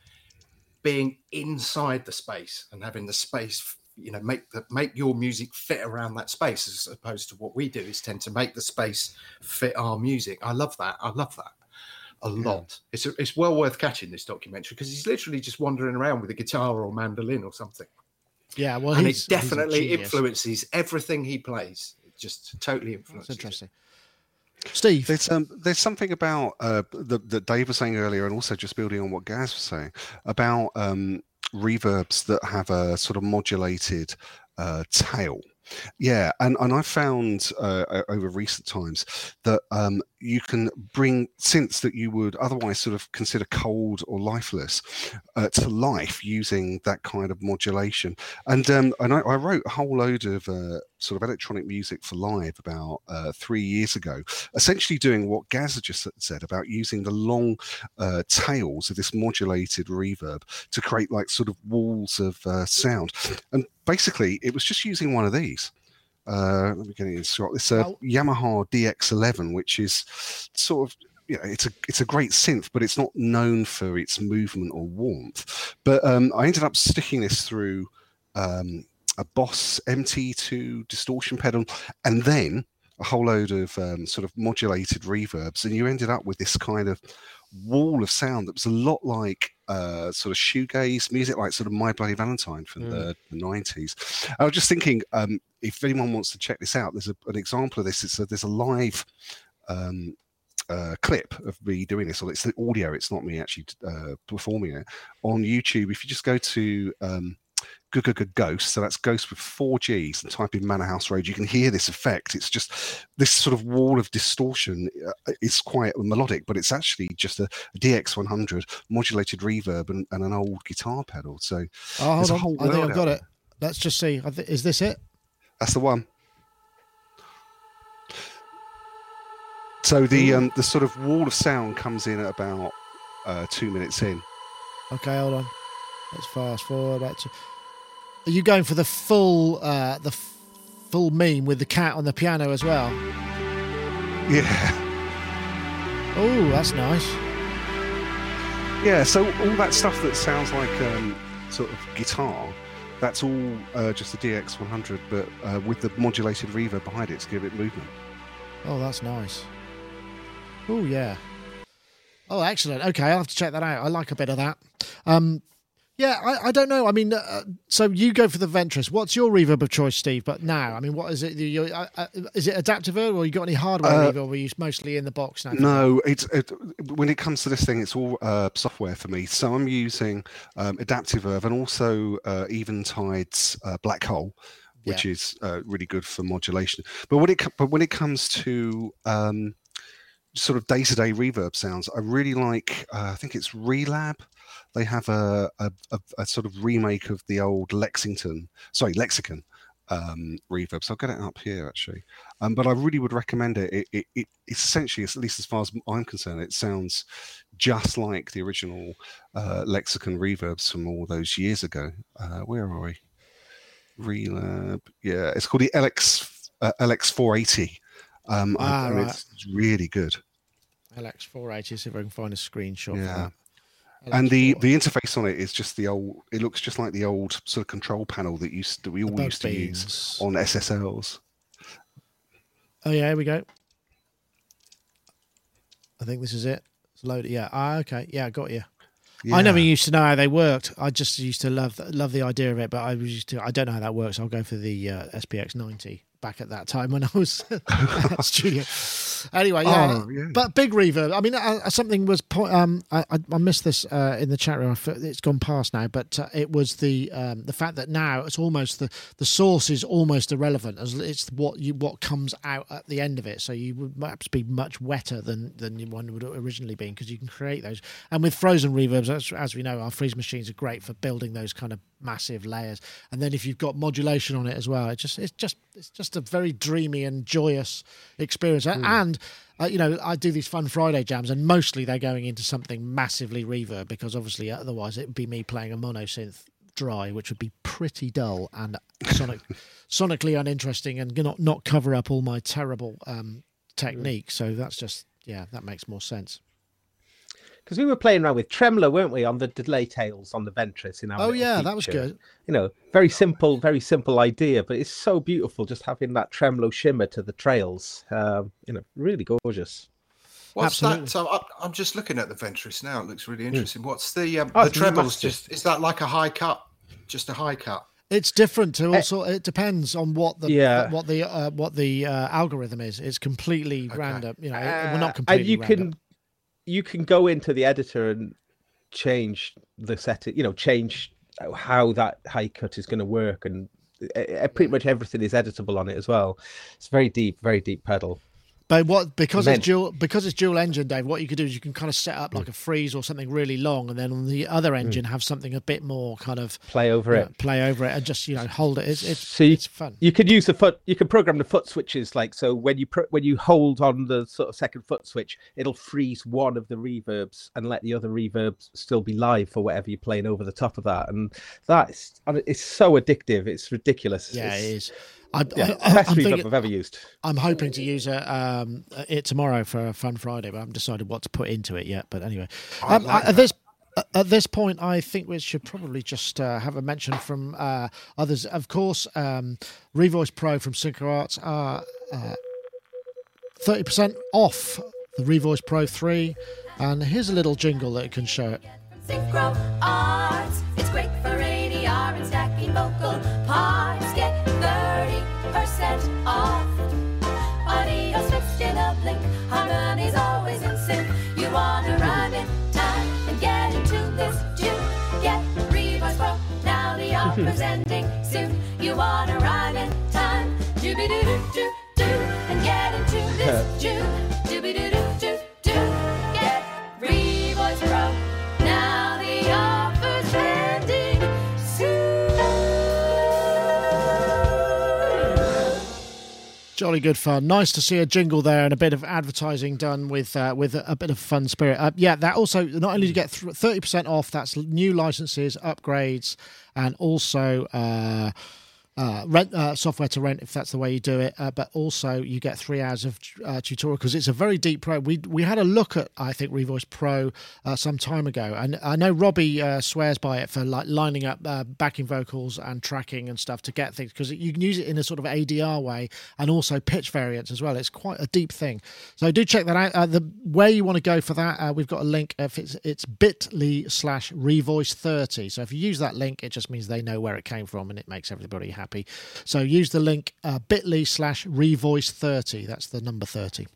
being inside the space and having the space, you know, make the make your music fit around that space, as opposed to what we do is tend to make the space fit our music. I love that. I love that a lot. It's it's well worth catching this documentary because he's literally just wandering around with a guitar or mandolin or something, Yeah, well, and he's, it definitely genius. influences everything he plays. It just totally That's influences. it. interesting. Steve, There's um, there's something about uh, that that Dave was saying earlier, and also just building on what Gaz was saying about um, reverbs that have a sort of modulated uh, tail. Yeah, and and I found uh, over recent times that um, you can bring synths that you would otherwise sort of consider cold or lifeless uh, to life using that kind of modulation. And um, and I, I wrote a whole load of uh, sort of electronic music for live about uh, three years ago, essentially doing what Gaz had just said about using the long uh, tails of this modulated reverb to create like sort of walls of uh, sound. And basically, it was just using one of these. Uh, let me get it in shot. It's a Well- Yamaha DX11, which is sort of you know, it's a it's a great synth, but it's not known for its movement or warmth. But um, I ended up sticking this through um, a Boss MT2 distortion pedal, and then a whole load of um, sort of modulated reverbs, and you ended up with this kind of wall of sound that was a lot like uh, sort of shoegaze music, like sort of My Bloody Valentine from the, the 90s. I was just thinking, um, if anyone wants to check this out, there's a, an example of this. It's a, there's a live um, uh, clip of me doing this, or it's the audio, it's not me actually uh, performing it on YouTube. If you just go to um, Ghost, so that's Ghost with four G's, and type in Manor House Road, you can hear this effect. It's just this sort of wall of distortion It's quite melodic, but it's actually just a, DX100 modulated reverb and, and an old guitar pedal. So oh, hold on. I think I've got there. it. Let's just see. Is this it? That's the one. So the um, the sort of wall of sound comes in at about uh, two minutes in. Okay, hold on. Let's fast forward back to. Are you going for the full, uh, the f- full meme with the cat on the piano as well? Yeah, Oh, that's nice. yeah. So all that stuff that sounds like um, sort of guitar, that's all uh, just the DX100, but uh, with the modulated reverb behind it to give it movement. Oh, that's nice. Oh yeah. Oh, excellent. Okay, I'll have to check that out. I like a bit of that. Um, yeah, I, I don't know. I mean, uh, so you go for the Ventris. What's your reverb of choice, Steve? But now, I mean, what is it? You, uh, uh, is it adaptive reverb, or you got any hardware Uh, reverb, or are you mostly in the box now? No, it's it, when it comes to this thing, it's all uh, software for me. So I'm using um, Adaptiverve and also uh, Eventide's uh, Black Hole, which is uh, really good for modulation. But when it but when it comes to um, sort of day-to-day reverb sounds, I really like. Uh, I think it's Relab. They have a, a, a, a sort of remake of the old Lexington, sorry, Lexicon um, reverb. So I'll get it up here actually. Um, but I really would recommend it. It, it, it essentially, at least as far as I'm concerned, it sounds just like the original uh, Lexicon reverbs from all those years ago. Uh, where are we? Relab. Yeah, it's called the LX uh, LX480. Um, Ah, and right. it's really good. LX480. See if I can find a screenshot. Yeah. And the the interface on it is just the old. It looks just like the old sort of control panel that used that we all used to use on SSLs. Oh yeah, here we go. I think this is it. It's loaded. Yeah. Ah, okay. Yeah, I got you. I never used to know how they worked. I just used to love love the idea of it, but I was used to. I don't know how that works. I'll go for the uh, SPX ninety back at that time when I was at studio. Anyway, yeah, Oh, yeah. but big reverb. I mean, uh, something was. Um, I, I, missed this uh, in the chat room. It's gone past now, but uh, it was the um, the fact that now it's almost the the source is almost irrelevant as it's what you what comes out at the end of it. So you would perhaps be much wetter than than one would originally been because you can create those. And with frozen reverbs, as, as we know, our freeze machines are great for building those kind of massive layers. And then if you've got modulation on it as well, it just it's just it's just a very dreamy and joyous experience. A- And uh, you know, I do these fun Friday jams, and mostly they're going into something massively reverb because obviously otherwise it would be me playing a mono synth dry, which would be pretty dull and sonic, sonically uninteresting, and not not cover up all my terrible um, technique. So that's just yeah, that makes more sense. Because we were playing around with tremolo, weren't we, on the delay tails on the Ventris in our Oh little yeah, that was good. You know, very simple, very simple idea, but it's so beautiful just having that tremolo shimmer to the trails. Um, you know, really gorgeous. What's Absolutely. that? So I, I'm just looking at the Ventris now. It looks really interesting. What's the um, Oh, the it's trebles? Just is that like a high cut? Just a high cut? It's different to also. It depends on what the Eh. Yeah. what the uh, what the uh, algorithm is. It's completely random. You know, it- well, Uh, not completely. and you random. can you can go into the editor and change the setting you know change how that high cut is going to work and pretty much everything is editable on it as well. It's very deep very deep pedal But what because Men- it's dual because it's dual engine, Dave. What you could do is you can kind of set up like a freeze or something really long, and then on the other hmm. engine have something a bit more kind of play over it know, play over it and just you know hold it. It's it's, so you, it's fun. you could use the foot you can program the foot switches like so when you pro- when you hold on the sort of second foot switch it'll freeze one of the reverbs and let the other reverbs still be live for whatever you're playing over the top of that and that's and it's so addictive it's ridiculous Yeah, it's, it is. I, yeah, I, best I'm, thinking, I've ever used. I'm hoping to use it, um, it tomorrow for a fun Friday, but I haven't decided what to put into it yet. But anyway, um, like at this at this point, I think we should probably just uh, have a mention from uh, others. Of course, um, Revoice Pro from Synchro Arts are uh, thirty percent off the Revoice Pro three, and here's a little jingle that can show it. Synchro Arts. It's great for ADR and stacking vocal parts. Get 30% off. Audio switched in a blink. Harmony's always in sync. You rhyme in time and get into this tune. Get Revoice Pro. Now the offer's ending soon. You want to rhyme in time. Dooby doo doo doo doo. And get into this tune. Dooby doo doo doo doo. Jolly good fun. Nice to see a jingle there and a bit of advertising done with uh, with a, bit of fun spirit. Uh, yeah, that also not only do you get thirty percent off, that's new licenses, upgrades, and also. Uh, uh, rent uh, software to rent if that's the way you do it. Uh, but also you get three hours of uh, tutorial because it's a very deep pro. We we had a look at I think Revoice Pro uh, some time ago, and I know Robbie uh, swears by it for like lining up backing vocals and tracking and stuff to get things because you can use it in a sort of ADR way and also pitch variants as well. It's quite a deep thing. So do check that out. The where you want to go for that, we've got a link. If it's it's Bitly slash Revoice thirty. So if you use that link, it just means they know where it came from and it makes everybody happy. So use the link uh, bit.ly slash revoice 30. That's the number 30.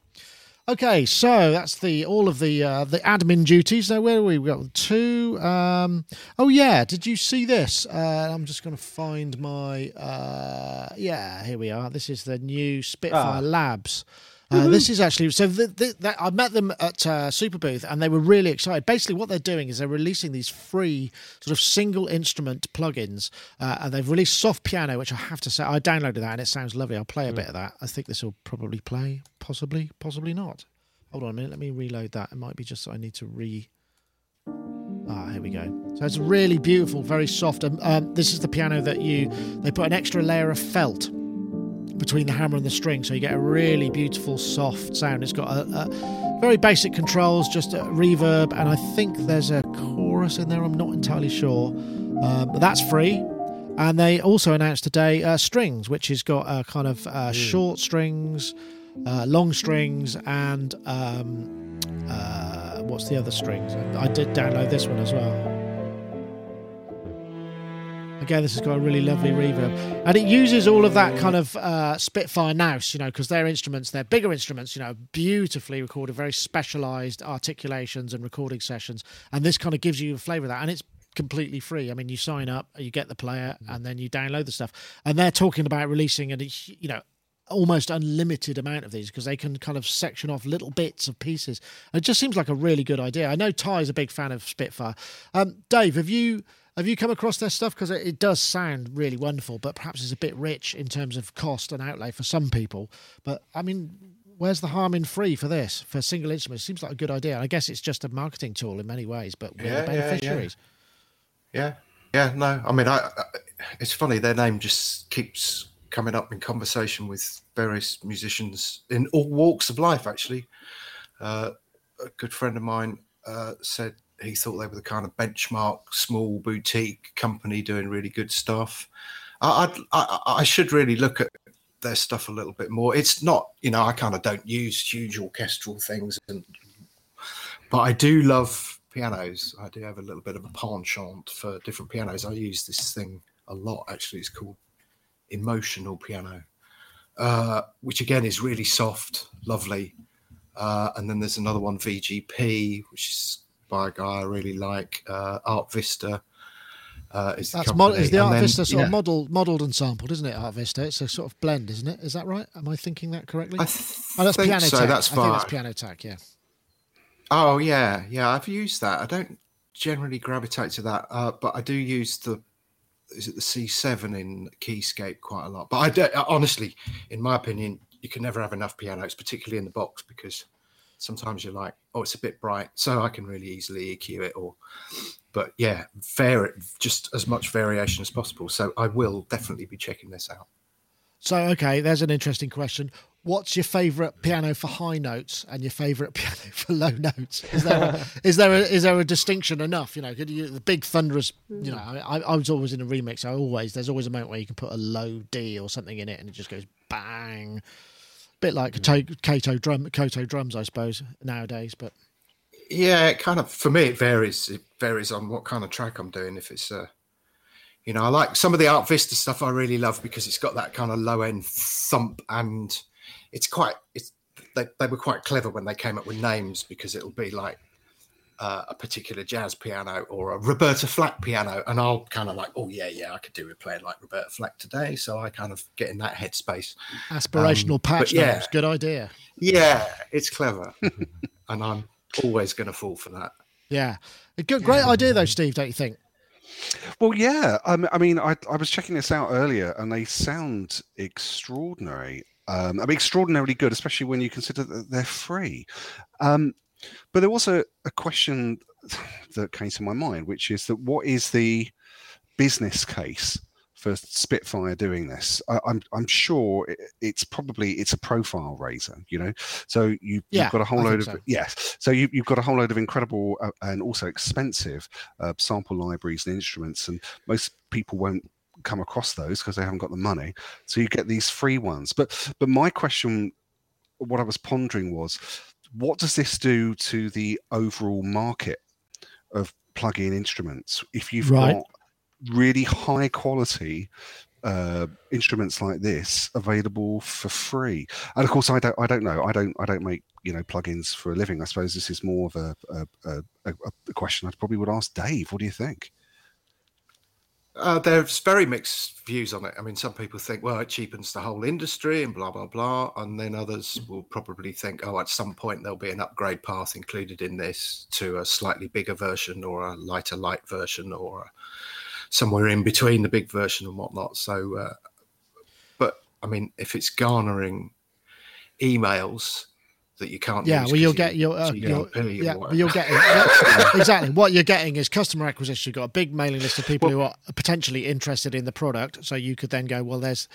Okay, so that's the all of the uh, the admin duties. Now, where are we? We've got two. Um, oh yeah, did you see this? Uh, I'm just going to find my. Uh, yeah, here we are. This is the new Spitfire Ah. Labs. Uh, this is actually so. The, the, that, I met them at uh, Superbooth, and they were really excited. Basically, what they're doing is they're releasing these free sort of single instrument plugins, uh, and they've released Soft Piano, which I have to say I downloaded that and it sounds lovely. I'll play a bit of that. I think this will probably play, possibly, possibly not. Hold on a minute. Let me reload that. It might be just that I need to re. Ah, here we go. So it's really beautiful, very soft. And um, this is the piano that you they put an extra layer of felt between the hammer and the string, so you get a really beautiful, soft sound. It's got a, a very basic controls, just a reverb, and I think there's a chorus in there. I'm not entirely sure, um, but that's free. And they also announced today uh, strings, which has got uh, kind of uh, short strings, uh, long strings, and um, uh, what's the other strings? I did download this one as well. Again, this has got a really lovely reverb, and it uses all of that kind of uh, Spitfire nous, you know, because their instruments, they're bigger instruments, you know, beautifully recorded, very specialised articulations and recording sessions, and this kind of gives you a flavour of that, and it's completely free. I mean, you sign up, you get the player, and then you download the stuff, and they're talking about releasing, and you know, almost unlimited amount of these because they can kind of section off little bits of pieces. It just seems like a really good idea. I know Ty's a big fan of Spitfire. Um, Dave, have you have you come across their stuff? Because it, it does sound really wonderful, but perhaps it's a bit rich in terms of cost and outlay for some people. But I mean, where's the harm in free for this for single instruments? Seems like a good idea. I guess it's just a marketing tool in many ways, but we're Yeah, the yeah, yeah. beneficiaries. Yeah, yeah. No, I mean, I, I. It's funny. Their name just keeps coming up in conversation with various musicians in all walks of life. Actually, uh, a good friend of mine uh, said he thought they were the kind of benchmark small boutique company doing really good stuff. I, I, I should really look at their stuff a little bit more. It's not, you know, I kind of don't use huge orchestral things, and but I do love pianos. I do have a little bit of a penchant for different pianos. I use this thing a lot. Actually, it's called emotional piano, uh, which again is really soft, lovely. Uh, and then there's another one, VGP, which is by a guy I really like, uh, Art Vista. Uh, is the That's mod- company. is the Art then, Vista sort yeah, of model, modelled and sampled, isn't it? Art Vista. It's a sort of blend, isn't it? Is that right? Am I thinking that correctly? I oh, that's think piano so, tech. that's I think that's fine. Pianoteq. Yeah. Oh yeah, yeah. I've used that. I don't generally gravitate to that, uh, but I do use the is it the C7 in Keyscape quite a lot. But I do, honestly, in my opinion, you can never have enough pianos, particularly in the box, because sometimes you're like, oh, it's a bit bright, so I can really easily EQ it. Or, but yeah, vary just as much variation as possible. So I will definitely be checking this out. So okay, there's an interesting question. What's your favourite piano for high notes and your favourite piano for low notes? Is there a, is there a, is there a distinction enough? You know, could you the big thunderous? You know, hmm. I, I was always in a remix. I always there's always a moment where you can put a low D or something in it and it just goes bang. Bit like Kato, Kato drum, Koto drums, I suppose nowadays. But Yeah, it kind of for me it varies. It varies on what kind of track I'm doing. If it's uh you know, I like some of the Art Vista stuff I really love because it's got that kind of low end thump and it's quite it's they, they were quite clever when they came up with names because it'll be like uh, a particular jazz piano or a Roberta Flack piano, and I'll kind of like, oh yeah, yeah, I could do with playing like Roberta Flack today, so I kind of get in that headspace. aspirational Um, patch yeah. notes, good idea. Yeah, it's clever, and I'm always going to fall for that. Yeah, a good, great idea though, Steve. Don't you think? Well, yeah. Um, I mean, I, I was checking this out earlier, and they sound extraordinary. Um, I mean, extraordinarily good, especially when you consider that they're free. Um, but there was a, a question that came to my mind, which is that what is the business case for Spitfire doing this? I, I'm I'm sure it, it's probably it's a profile raiser, you know. So you, Yeah, you've got a whole I load of so. yes. So you, you've got a whole load of incredible uh, and also expensive uh, sample libraries and instruments, and most people won't come across those because they haven't got the money. So you get these free ones. But but my question, what I was pondering was, what does this do to the overall market of plug-in instruments if you've Right. got really high quality uh, instruments like this available for free? And of course, I don't I don't know. I don't I don't make you know plugins for a living. I suppose this is more of a a, a, a, a question I probably would ask Dave. What do you think? Uh, there's very mixed views on it. I mean, some people think, well, it cheapens the whole industry and blah, blah, blah. And then others will probably think, oh, at some point there'll be an upgrade path included in this to a slightly bigger version or a lighter light version or a, somewhere in between the big version and whatnot. So, uh, but I mean, if it's garnering emails that you can't Yeah, use well, you'll 'cause get you- your, uh, GDP your yeah, whatever. but you'll get yeah, exactly what you're getting is customer acquisition. You've got a big mailing list of people who are potentially interested in the product, so you could then go, well, there's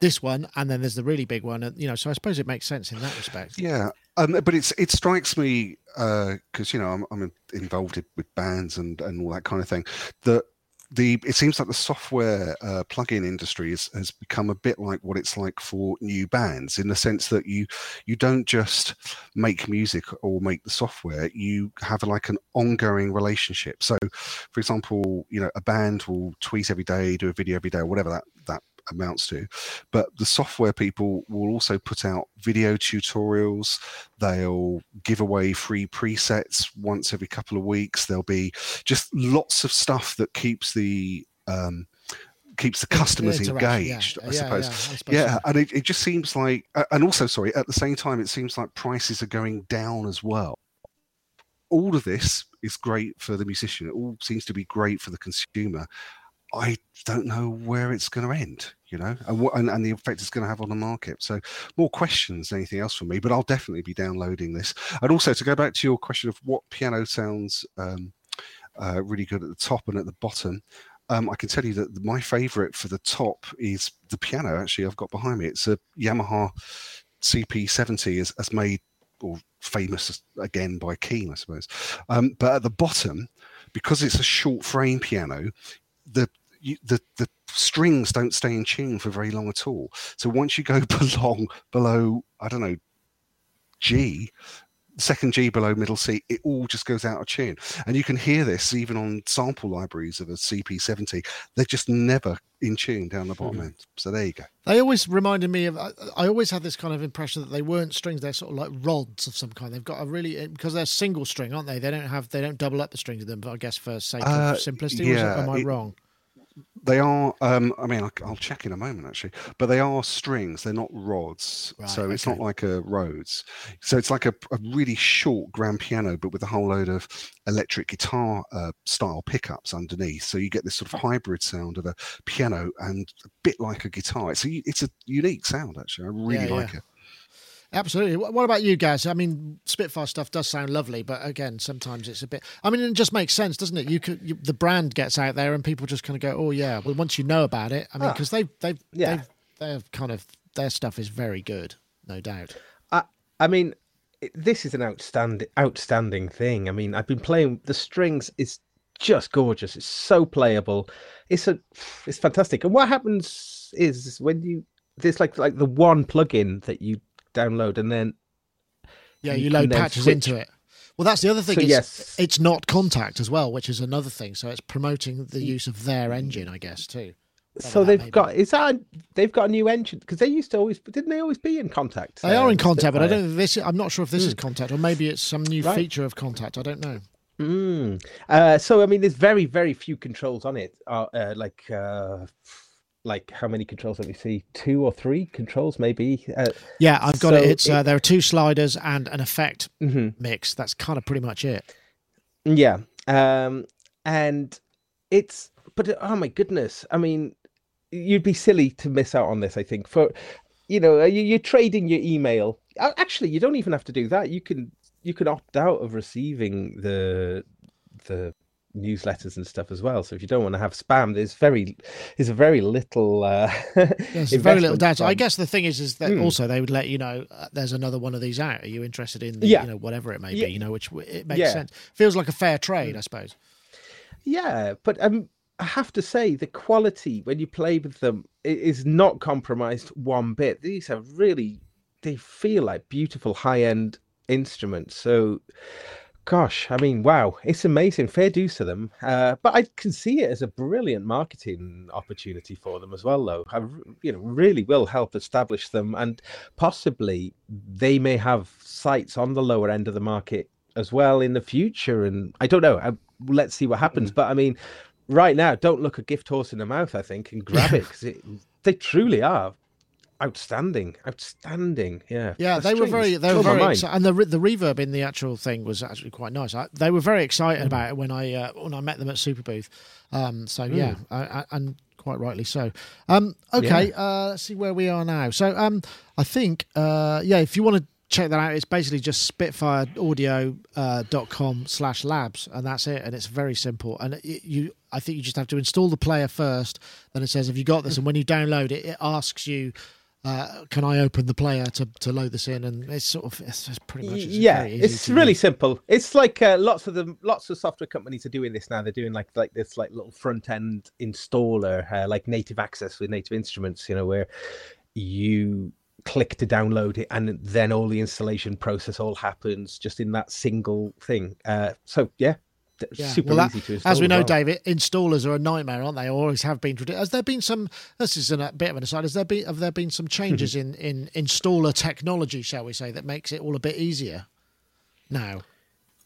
this one, and then there's the really big one, and you know. So I suppose it makes sense in that respect. Yeah, um, but it's it strikes me uh because you know I'm, I'm involved with bands and and all that kind of thing. That the it seems like the software uh, plugin industry is, has become a bit like what it's like for new bands in the sense that you you don't just make music or make the software you have like an ongoing relationship. So for example you know a band will tweet every day do a video every day or whatever that that amounts to but the software people will also put out video tutorials. They'll give away free presets once every couple of weeks. There'll be just lots of stuff that keeps the um, keeps the customers interaction, yeah. engaged i Yeah, suppose. Yeah, I suppose yeah and it, it just seems like and also sorry at the same time it seems like prices are going down as well. All of this is great for the musician. It all seems to be great for the consumer i don't know where it's going to end you know and what and, and the effect it's going to have on the market so more questions anything else for me but i'll definitely be downloading this and also to go back to your question of what piano sounds um, uh, really good at the top and at the bottom um, I can tell you that my favorite for the top is the piano. Actually, I've got behind me. It's a Yamaha CP70, as, as made or famous again by Keane, I suppose. Um, but at the bottom, because it's a short frame piano, the you, the the strings don't stay in tune for very long at all. So once you go below below, I don't know, G, second G below middle C, it all just goes out of tune. And you can hear this even on sample libraries of a CP70. They're just never in tune down the bottom end. So there you go. They always reminded me of. I, I always had this kind of impression that they weren't strings; they're sort of like rods of some kind. They've got a really because they're single string, aren't they? They don't have they don't double up the strings of them. But I guess for sake Uh, of simplicity, or it- am I it- wrong? They are. Um, I mean, I'll check in a moment actually, but they are strings. They're not rods, Right, so it's okay. not like a Rhodes. So it's like a, a really short grand piano, but with a whole load of electric guitar uh, style pickups underneath. So you get this sort of hybrid sound of a piano and a bit like a guitar. It's a, it's a unique sound actually. I really Yeah, like yeah. it. Absolutely. What about you guys? I mean, Spitfire stuff does sound lovely, but again, sometimes it's a bit. I mean, it just makes sense, doesn't it? You could you, the brand gets out there, and people just kind of go, "Oh yeah." Well, once you know about it, I mean, Ah. because they they Yeah. they they're kind of their stuff is very good, no doubt. I, I mean, this is an outstanding, outstanding thing. I mean, I've been playing the strings is just gorgeous. It's so playable. It's a, it's fantastic. And what happens is when you there's like like the one plugin that you download and then Yeah, You you, load patches switch. into it. Well, that's the other thing. So, yes. it's not Kontakt as well, which is another thing. So it's promoting the use of their engine, I guess, too. so they've be. got is that they've got a new engine because they used to always didn't they always be in Kontakt? They are uh, in Kontakt, but I don't. This I'm not sure if this is Kontakt or maybe it's some new Right. feature of Kontakt. I don't know. Mm. Uh, so I mean, there's very very few controls on it. Uh, uh, like uh, like how many controls let me see? Two or three controls maybe. Uh, Yeah, I've got it. So It's uh, there are two sliders and an effect mhm. mix. That's kind of pretty much it. Yeah. Um, and it's but oh my goodness, I mean, you'd be silly to miss out on this. I think for you know, you, you're trading your email. Actually, you don't even have to do that. You can you can opt out of receiving the the newsletters and stuff as well. So if you don't want to have spam, there's very there's a very little uh, There's very little data. I guess the thing is, is that Hmm. also they would let you know uh, there's another one of these out. Are you interested in, the, Yeah. you know, whatever it may Yeah. be, you know, which it makes Yeah. sense. Feels like a fair trade, I suppose. Yeah, but um, I have to say the quality when you play with them is not compromised one bit. These are really they feel like beautiful high end instruments. So, gosh, I mean, wow, it's amazing. Fair dues to them. Uh, but I can see it as a brilliant marketing opportunity for them as well, though. I, you know, really will help establish them, and possibly they may have sights on the lower end of the market as well in the future. And I don't know. I, let's see what happens. But I mean, right now, don't look a gift horse in the mouth. I think and grab it because they truly are outstanding, outstanding. Yeah, Yeah, That's they were very, they were very, exci- and the re- the reverb in the actual thing was actually quite nice. I, they were very Mm. excited about it when I uh, when I met them at Superbooth. Um, so yeah, Mm. I, I, and quite rightly so. Um, okay, uh, let's see where we are now. So um, I think uh, yeah, if you want to check that out, it's basically just spitfireaudio.com uh, dot com slash labs, and that's it. And it's very simple. And it, you, I think you just have to install the player first. Then it says, "Have you got this?" And when you download it, it asks you. Uh, can I open the player to, to load this in? And it's sort of it's pretty much it's yeah, it's really use. simple. It's like uh, lots of the lots of software companies are doing this now. They're doing like like this like little front end installer, uh, like Native Access with Native Instruments. You know, where you click to download it, and then all the installation process all happens just in that single thing. Uh, so yeah, Yeah. super Well, that- easy to install. As we know, well. David, installers are a nightmare, aren't they? Or always have been. Has there been some? This is a bit of an aside. Has there been? Have there been some changes in in installer technology, shall we say, that makes it all a bit easier now?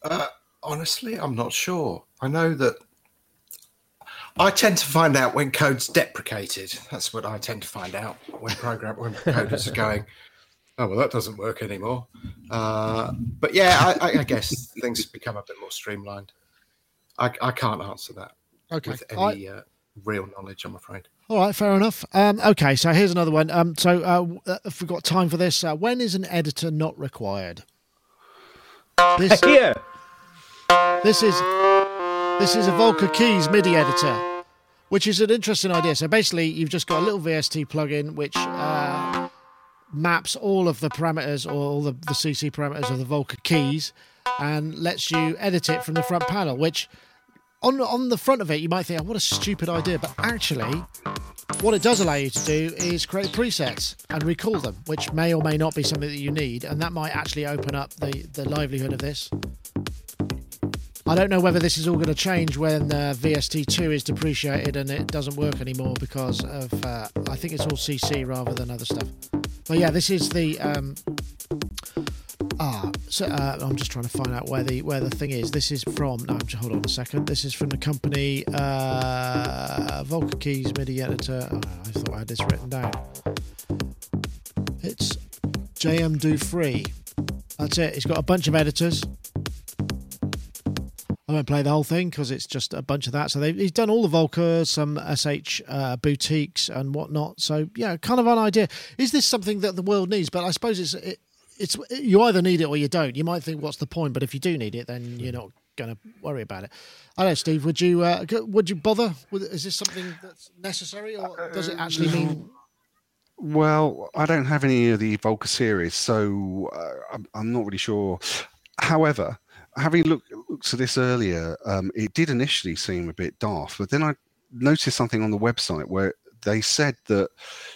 Uh, honestly, I'm not sure. I know that I tend to find out when code's deprecated. That's what I tend to find out when program when coders are going. Oh well, that doesn't work anymore. Uh, but yeah, I, I, I guess things become a bit more streamlined. I, I can't answer that Okay. with I- any uh, real knowledge. I'm afraid. All right, fair enough. Um, okay, so here's another one. Um, so uh, uh, if we've got time for this, uh, when is an editor not required? This, Here, this is this is a Volca Keys MIDI editor, which is an interesting idea. So basically, you've just got a little VST plugin which uh, maps all of the parameters or all the, the CC parameters of the Volca Keys and lets you edit it from the front panel. Which on on the front of it, you might think, oh, "What a stupid idea," but actually, what it does allow you to do is create presets and recall them, which may or may not be something that you need, and that might actually open up the the livelihood of this. I don't know whether this is all going to change when uh, VST2 is depreciated and it doesn't work anymore because of uh, I think it's all CC rather than other stuff. But yeah, this is the um, ah. So uh, I'm just trying to find out where the where the thing is. This is from. No, just hold on a second. This is from the company uh, Volca Keys MIDI editor. Oh, I thought I had this written down. It's JM Do Free. That's it. It's got a bunch of editors. Won't play the whole thing because it's just a bunch of that. So they've, he's done all the Volca, some SH uh, boutiques and whatnot. So yeah, kind of an idea. Is this something that the world needs? But I suppose it's it, it's you either need it or you don't. You might think, what's the point? But if you do need it, then you're not going to worry about it. I don't know, Steve. Would you uh, would you bother? With, is this something that's necessary, or does it actually mean? Well, I don't have any of the Volca series, so uh, I'm, I'm not really sure. However, having looked, looked at this earlier, um, it did initially seem a bit daft, but then I noticed something on the website where they said that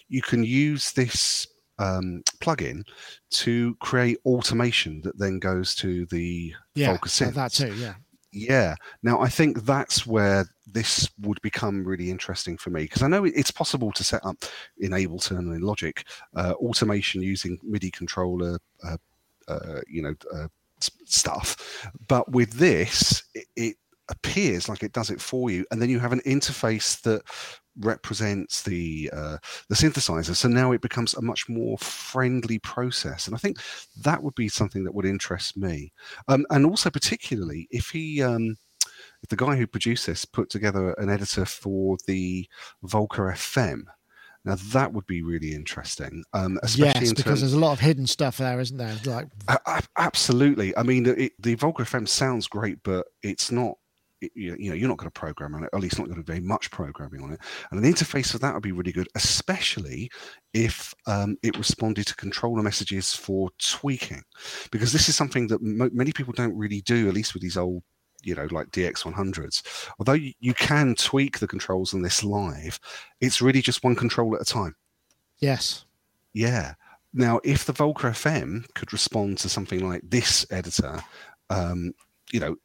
you can use this um, plugin to create automation that then goes to the Yeah, Volca that too. Yeah. Yeah. Now, I think that's where this would become really interesting for me because I know it's possible to set up in Ableton and in Logic uh, automation using MIDI controller, uh, uh, you know, uh, stuff. But with this, it, it appears like it does it for you, and then you have an interface that represents the uh, the synthesizer. So now it becomes a much more friendly process, and I think that would be something that would interest me. Um, and also, particularly if he, um, if the guy who produced this put together an editor for the Volca FM, Now that would be really interesting, um, especially Yes, in because terms. there's a lot of hidden stuff there, isn't there? Like, a- absolutely. I mean, it, the Volca FM sounds great, but it's not. it- You know, you're not going to program on it. or At least not going to very much programming on it. And an interface for that would be really good, especially if um, it responded to controller messages for tweaking, because this is something that mo- many people don't really do. At least with these old, you know, like DX100s. Although you, you can tweak the controls on this live, it's really just one control at a time. yes, Yeah. Now, if the Volca FM could respond to something like this editor, um, you know,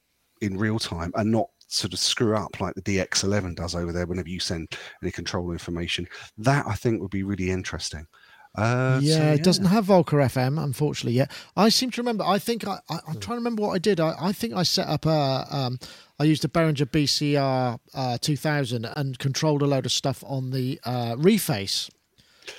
in real time and not sort of screw up like the DX11 does over there whenever you send any control information, that I think would be really interesting. Uh, so, yeah, it doesn't have Volca FM, unfortunately, yet. I seem to remember, I think I, I, I'm trying to remember what I did. I, I think I set up a, um, I used a Behringer BCR uh, 2000 and controlled a load of stuff on the uh, reface.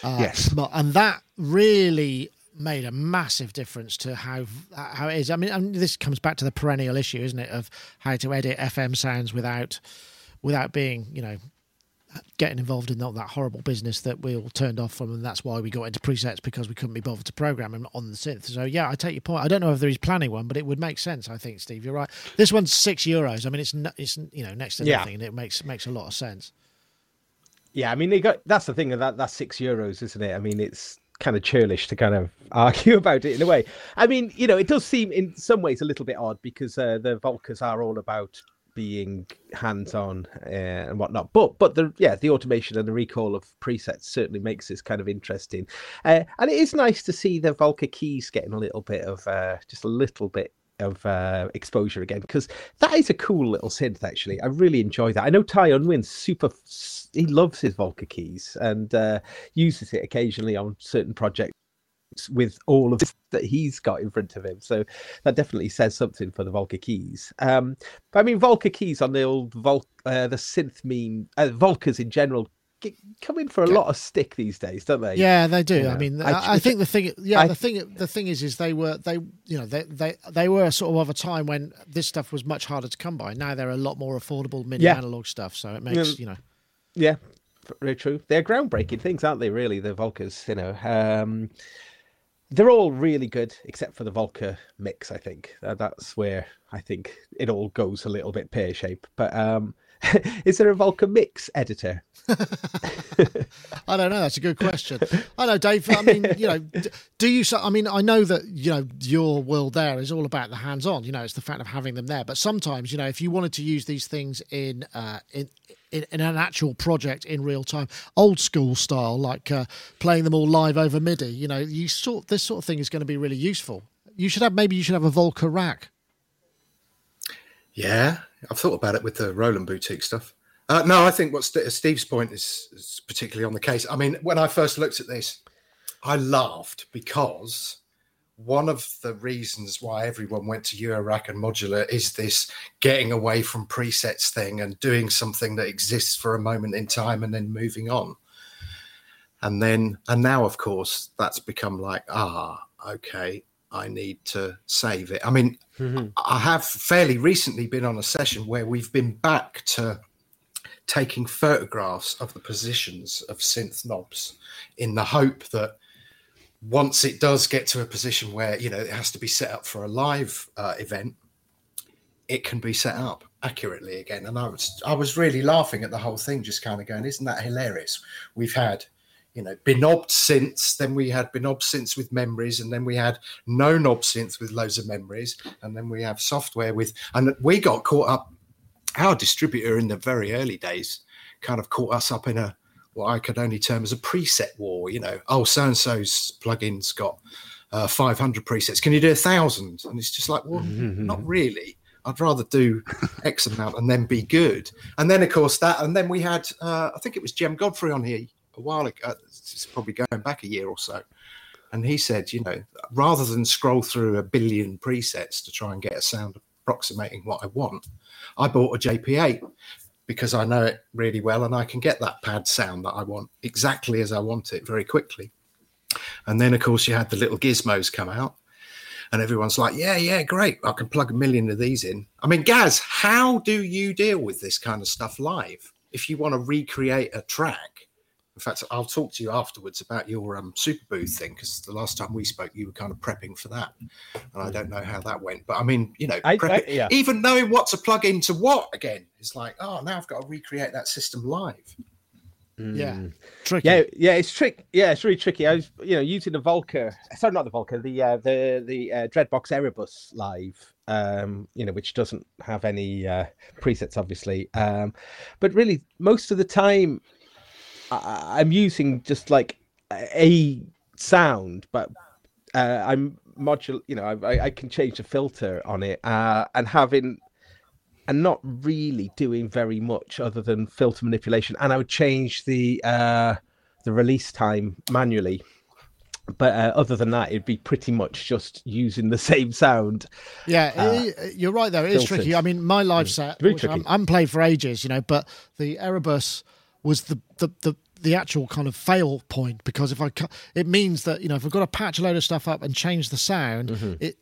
Uh, Yes. And that really made a massive difference to how how it is. I mean, and this comes back to the perennial issue, isn't it, of how to edit FM sounds without without being, you know, getting involved in all that horrible business that we all turned off from, and that's why we got into presets because we couldn't be bothered to program them on the synth. So yeah, I take your point. I don't know if he's planning one, but it would make sense. I think Steve, you're right. This one's six euros. I mean, it's no, it's you know next to Yeah. nothing, and it makes makes a lot of sense. Yeah, I mean, they got that's the thing that that's six euros, isn't it? I mean, it's kind of churlish to kind of argue about it in a way. I mean, you know, it does seem in some ways a little bit odd because uh, the Volcas are all about being hands-on uh, and whatnot. But but the yeah, the automation and the recall of presets certainly makes this kind of interesting. Uh, and it is nice to see the Volca keys getting a little bit of uh, just a little bit of uh, exposure again because that is a cool little synth actually i really enjoy that i know ty unwin's super he loves his volca keys and uh, uses it occasionally on certain projects with all of this that he's got in front of him so that definitely says something for the volca keys um but i mean volca keys on the old Vol- uh, the synth meme uh, volcas in general come in for a lot of stick these days don't they Yeah, they do. You I mean, I I, think the thing, yeah, I- the thing, the thing is, is they were they, you know, they they they were sort of of a time when this stuff was much harder to come by. Now they're a lot more affordable mini Yeah. analog stuff, so it makes Yeah. you know. Yeah, very true. They're groundbreaking things, aren't they? Really, the Volcas. You know, um, they're all really good except for the Volca mix. I think Uh, that's where I think it all goes a little bit pear shaped. But um, is there a Volca mix editor? I don't know. That's a good question. I know, Dave. I mean, you know, do you? I mean, I know that you know your world there is all about the hands-on. You know, it's the fact of having them there. But sometimes, you know, if you wanted to use these things in uh, in, in in an actual project in real time, old school style, like uh, playing them all live over MIDI, you know, you sort this sort of thing is going to be really useful. You should have maybe you should have a Volca rack. Yeah, I've thought about it with the Roland boutique stuff. Uh, no, I think what St- Steve's point is, is particularly on the case. I mean, when I first looked at this, I laughed because one of the reasons why everyone went to Eurorack and Modular is this getting away from presets thing and doing something that exists for a moment in time and then moving on. And then, and now, of course, that's become like, ah, okay, I need to save it. I mean, I have fairly recently been on a session where we've been back to taking photographs of the positions of synth knobs in the hope that once it does get to a position where you know it has to be set up for a live uh, event it can be set up accurately again. And i was i was really laughing at the whole thing just kind of going isn't that hilarious? We've had you know binob synths then we had binob synths with memories and then we had no knob synths with loads of memories and then we have software with and we got caught up our distributor in the very early days kind of caught us up in a what I could only term as a preset war. You know, oh, so and so's plugin's got uh, 500 presets. Can you do a thousand? And it's just like, well, not really. I'd rather do X amount and then be good. And then, of course, that. And then we had, uh, I think it was Jem Godfrey on here a while ago. Uh, it's probably going back a year or so. And he said, you know, rather than scroll through a billion presets to try and get a sound approximating what I want, I bought a JP8 because I know it really well and I can get that pad sound that I want exactly as I want it very quickly. And then, of course, you had the little gizmos come out, and everyone's like, yeah, yeah, great. I can plug a million of these in. I mean, Gaz, how do you deal with this kind of stuff live? If you want to recreate a track, In fact, I'll talk to you afterwards about your um, Superbooth thing because the last time we spoke, you were kind of prepping for that, and I don't know how that went. But I mean, you know, I- I- yeah. even knowing what to plug into what again is like, oh, now I've got to recreate that system live. Yeah, Mm. tricky. Yeah, yeah, it's trick. Yeah, it's really tricky. I was, you know, using the Volca. Sorry, not the Volca. The uh, the the uh, Dreadbox Erebus Live. Um, you know, which doesn't have any uh, presets, obviously. Um, but really, most of the time, I, I'm using just like a sound, but uh, I'm module. You know, I, I- can change the filter on it, uh, and having and not really doing very much other than filter manipulation. And I would change the uh, the release time manually. But uh, other than that, it'd be pretty much just using the same sound. Yeah, uh, it- you're right though. It is tricky. I mean, my live set, which. I'm, I'm played for ages, you know, but the Erebus was the the the the actual kind of fail point because if I it means that you know if I've got to patch a load of stuff up and change the sound, Mm-hmm. it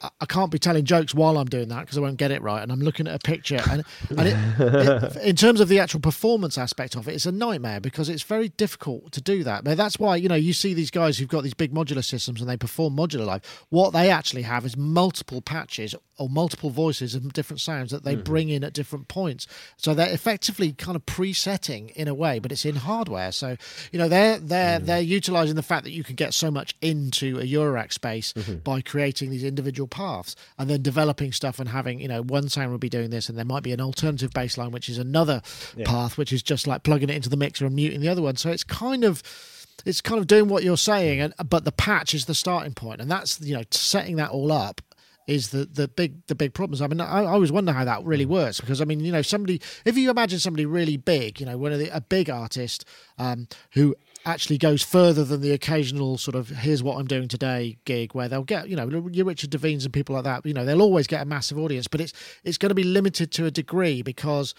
I- I can't be telling jokes while I'm doing that because I won't get it right. And I'm looking at a picture, and, and it, it, in terms of the actual performance aspect of it, it's a nightmare because it's very difficult to do that. But that's why you know you see these guys who've got these big modular systems and they perform modular live. What they actually have is multiple patches or multiple voices and different sounds that they mm-hmm. bring in at different points. So they're effectively kind of presetting in a way, but it's in hardware. So you know they're they're mm. they're utilizing the fact that you can get so much into a Eurorack space mm-hmm. by creating these individual paths and then developing stuff and having you know one sound will be doing this and there might be an alternative bass line which is another path which is just like plugging it into the mixer and muting the other one. So it's kind of it's kind of doing what you're saying and but the patch is the starting point and that's you know setting that all up is the the big the big problems. I mean, I, I always wonder how that really works because I mean, you know, somebody if you imagine somebody really big, you know, one of the a big artist um, who actually goes further than the occasional sort of here's what I'm doing today gig where they'll get you know Richard Devines and people like that. You know, they'll always get a massive audience, but it's it's going to be limited to a degree because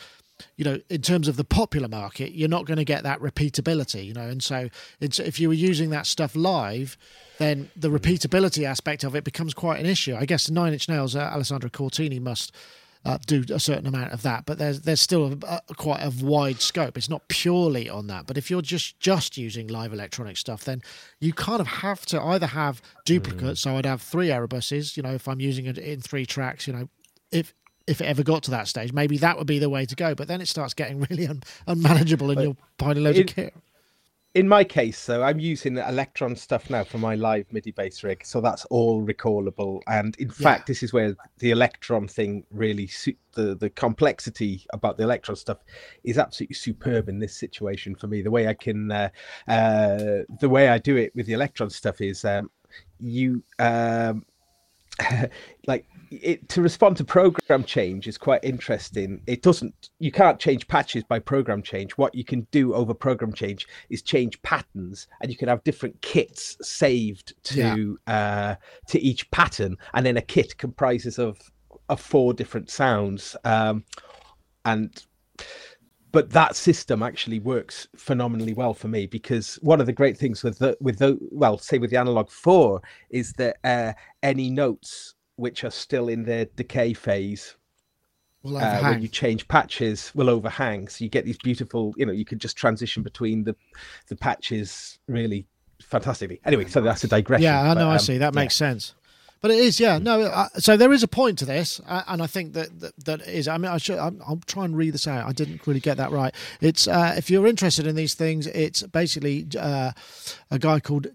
you know, in terms of the popular market, you're not going to get that repeatability, you know. And so, it's, if you were using that stuff live, then the repeatability aspect of it becomes quite an issue. I guess Nine Inch Nails, uh, Alessandro Cortini must uh, do a certain amount of that, but there's there's still a, a, quite a wide scope. It's not purely on that. But if you're just just using live electronic stuff, then you kind of have to either have duplicates. So I'd have three Erebuses, you know, if I'm using it in three tracks, you know, if if it ever got to that stage, maybe that would be the way to go. But then it starts getting really un- unmanageable, and But you're finding loads it- of kit. In my case, though, I'm using the Elektron stuff now for my live MIDI bass rig, so that's all recallable. And in fact, this is where the Elektron thing really suit the the complexity about the Elektron stuff is absolutely superb in this situation for me. The way I can, uh, uh, the way I do it with the Elektron stuff is um, you um, like it to respond to program change is quite interesting. It doesn't you can't change patches by program change. What you can do over program change is change patterns and you can have different kits saved to uh to each pattern and then a kit comprises of of four different sounds um and but that system actually works phenomenally well for me because one of the great things with the with the well say with the analog 4 is that uh, any notes which are still in their decay phase Will uh, when you change patches will overhang so you get these beautiful you know you could just transition between the the patches really fantastically anyway so that's a digression Yeah, I but, know. I um, see. That yeah. makes sense. But it is, yeah. No, uh, so there is a point to this, uh, and I think that that, that is. I mean, I should. I'm, I'll try and read this out. I didn't really get that right. It's uh, if you're interested in these things, it's basically uh, a guy called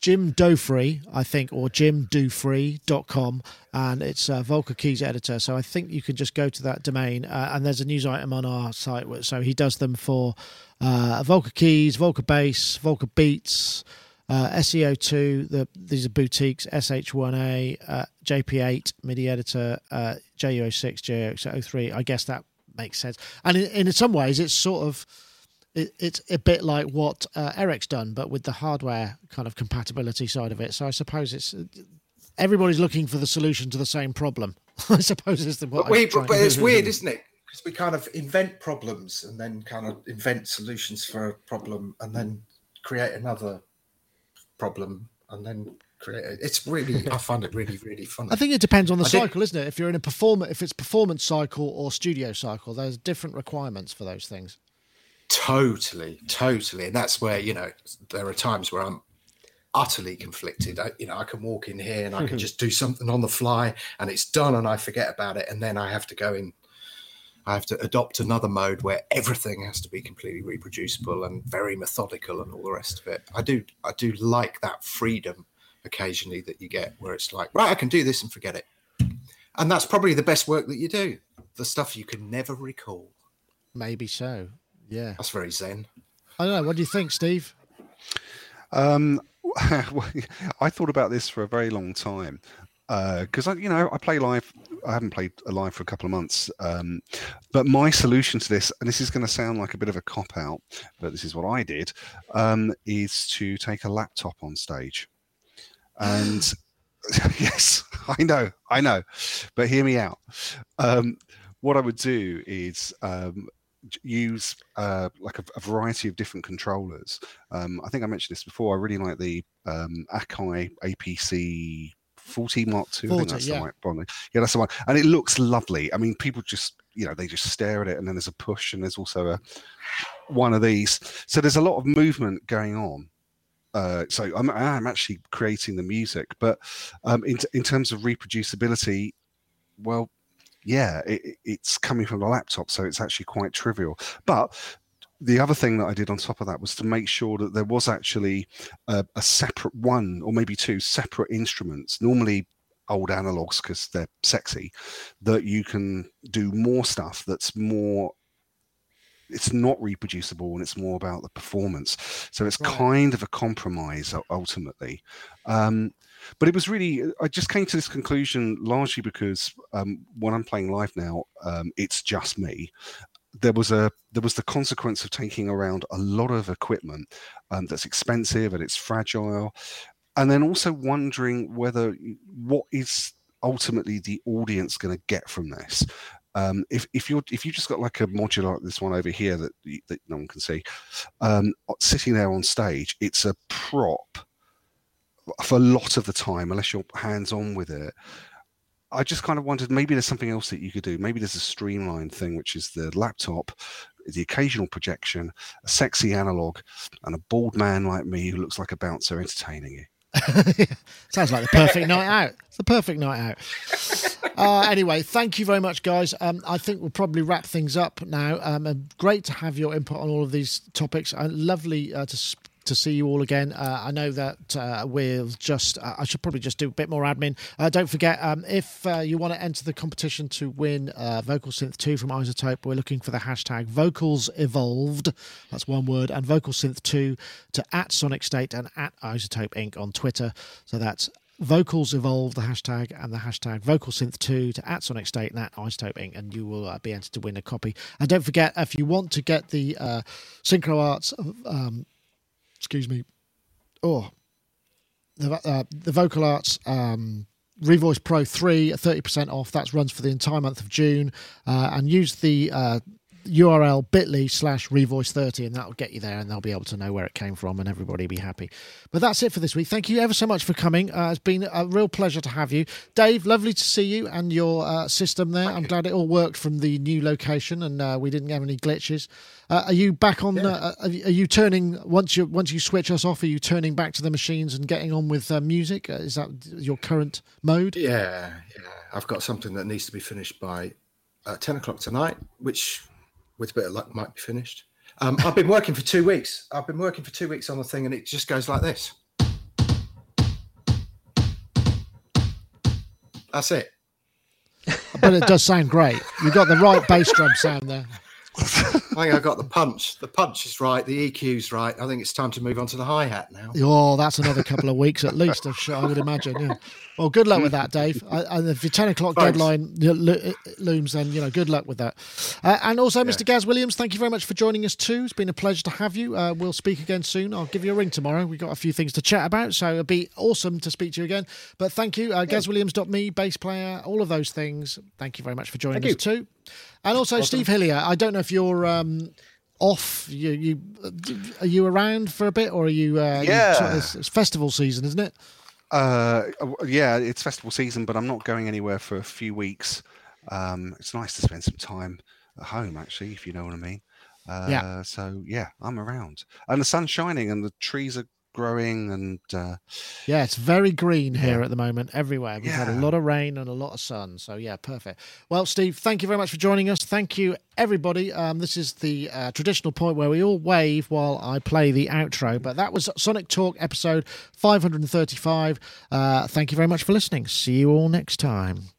Jim Dofree, I think, or jimdofree.com, and it's uh, Volca Keys editor. So I think you can just go to that domain, uh, and there's a news item on our site. So he does them for uh, Volca Keys, Volca Bass, Volca Beats, uh, SE-02. The, these are boutiques, SH1A, uh, JP8, MIDI editor, uh, JU06, JU03. I guess that makes sense. And in, in some ways, it's sort of it, it's a bit like what uh, Eric's done, but with the hardware kind of compatibility side of it. So I suppose it's everybody's looking for the solution to the same problem. I suppose is the what But, we, I'm but it's weird, isn't it? Because we kind of invent problems and then kind of invent solutions for a problem and then create another problem and then create. A, it's really, I find it really, really funny. I think it depends on the I did- cycle, isn't it? If you're in a performer, if it's performance cycle or studio cycle, there's different requirements for those things. Totally, totally, and that's where you know there are times where I'm utterly conflicted. I, you know, I can walk in here and I can hmm. just do something on the fly, and it's done, and I forget about it, and then I have to go in. I have to adopt another mode where everything has to be completely reproducible and very methodical and all the rest of it. I do, I do like that freedom occasionally that you get, where it's like, right, I can do this and forget it, and that's probably the best work that you do. The stuff you can never recall. Maybe so. Yeah. That's very zen. I don't know. What do you think, Steve? Um, I thought about this for a very long time because I, you know, I play live. I haven't played live for a couple of months, um, but my solution to this, and this is going to sound like a bit of a cop out, but this is what I did, um, is to take a laptop on stage, and yes, I know, I know, but hear me out. Um, what I would do is um, j- use uh, like a, a variety of different controllers. Um, I think I mentioned this before. I really like the um, Akai APC 40 Mark II. I think that's yeah. the right one. Yeah, that's the one. And it looks lovely. I mean, people just you know they just stare at it, and then there's a push, and there's also a one of these. So there's a lot of movement going on. Uh, so I'm, I'm actually creating the music, but um, in in terms of reproducibility, well, yeah, it, it- it's coming from the laptop, so it's actually quite trivial. But the other thing that I did on top of that was to make sure that there was actually a, a separate one or maybe two separate instruments, normally old analogs because they're sexy, that you can do more stuff that's more. It's not reproducible and it's more about the performance. So it's Right. kind of a compromise ultimately. Um, but it was really i just came to this conclusion largely because um, when i'm playing live now um, it's just me. There was a there was the consequence of taking around a lot of equipment um, that's expensive and it's fragile and then also wondering whether what is ultimately the audience going to get from this? Um, if, if you're if you just got like a modular like this one over here that that no one can see um, sitting there on stage it's a prop for a lot of the time, unless you're hands on with it. I just kind of wondered maybe there's something else that you could do. Maybe there's a streamlined thing, which is the laptop, the occasional projection, a sexy analog, and a bald man like me who looks like a bouncer entertaining you. Sounds like the perfect night out. It's the perfect night out. Uh, anyway, thank you very much, guys. Um, I think we'll probably wrap things up now. Um, great to have your input on all of these topics. Uh, lovely uh, to to see you all again. Uh, I know that uh, we'll just. Uh, I should probably just do a bit more admin. Uh, don't forget, um, if uh, you want to enter the competition to win uh, Vocal Synth 2 from iZotope, we're looking for the hashtag Vocals Evolved. That's one word, and Vocal Synth 2 to at Sonic State and at iZotope Inc. on Twitter. So that's vocals evolve the hashtag and the hashtag vocal synth 2 to at sonic state and at iZotope inc and you will uh, be entered to win a copy and don't forget if you want to get the uh, synchro arts um, excuse me oh the, uh, the vocal arts um, revoice pro 3 30% off. That runs for the entire month of june. Uh, and use the uh, url bit.ly slash revoice 30 and that'll get you there and they'll be able to know where it came from and everybody be happy. But that's it for this week. Thank you ever so much for coming. Uh, it's been a real pleasure to have you. Dave lovely to see you and your uh, system there. I'm glad it all worked from the new location and uh, we didn't have any glitches. Uh, are you back on uh, are you- you turning once you once you switch us off are you turning back to the machines and getting on with uh, music? Uh, is that your current mode? Yeah, yeah. I've got something that needs to be finished by uh, 10 o'clock tonight, which with a bit of luck might be finished. Um, I've been working for two weeks. I've been working for two weeks on the thing, and it just goes like this. That's it. but it does sound great You've got the right bass drum sound there I think I got the punch. The punch is right. The EQ's right. I think it's time to move on to the hi hat now. Oh, that's another couple of weeks at least. I would imagine. Yeah. Well, good luck with that, Dave. And if your ten o'clock Thanks. deadline lo- lo- looms, then you know, good luck with that. Uh, and also, Mr. Gaz Williams, thank you very much for joining us too. It's been a pleasure to have you. Uh, we'll speak again soon. I'll give you a ring tomorrow. We've got a few things to chat about, so it'll be awesome to speak to you again. But thank you, uh, GazWilliams.me, bass player, all of those things. Thank you very much for joining Thank us too. And also, Steve Hillier. I don't know if you're. Um, off you you are you around for a bit or are you uh you- Yeah. it's, it's festival season isn't it Uh, yeah, it's festival season, but I'm not going anywhere for a few weeks. Um, it's nice to spend some time at home, actually, if you know what I mean. Uh, Yeah. So yeah, I'm around, and the sun's shining, and the trees are growing, and uh, Yeah, it's very green here at the moment, everywhere. We've had a lot of rain and a lot of sun. So, yeah, perfect. Well, Steve, thank you very much for joining us. Thank you, everybody. Um, this is the uh, traditional point where we all wave while I play the outro. But that was Sonic Talk episode 535. Uh, thank you very much for listening. See you all next time.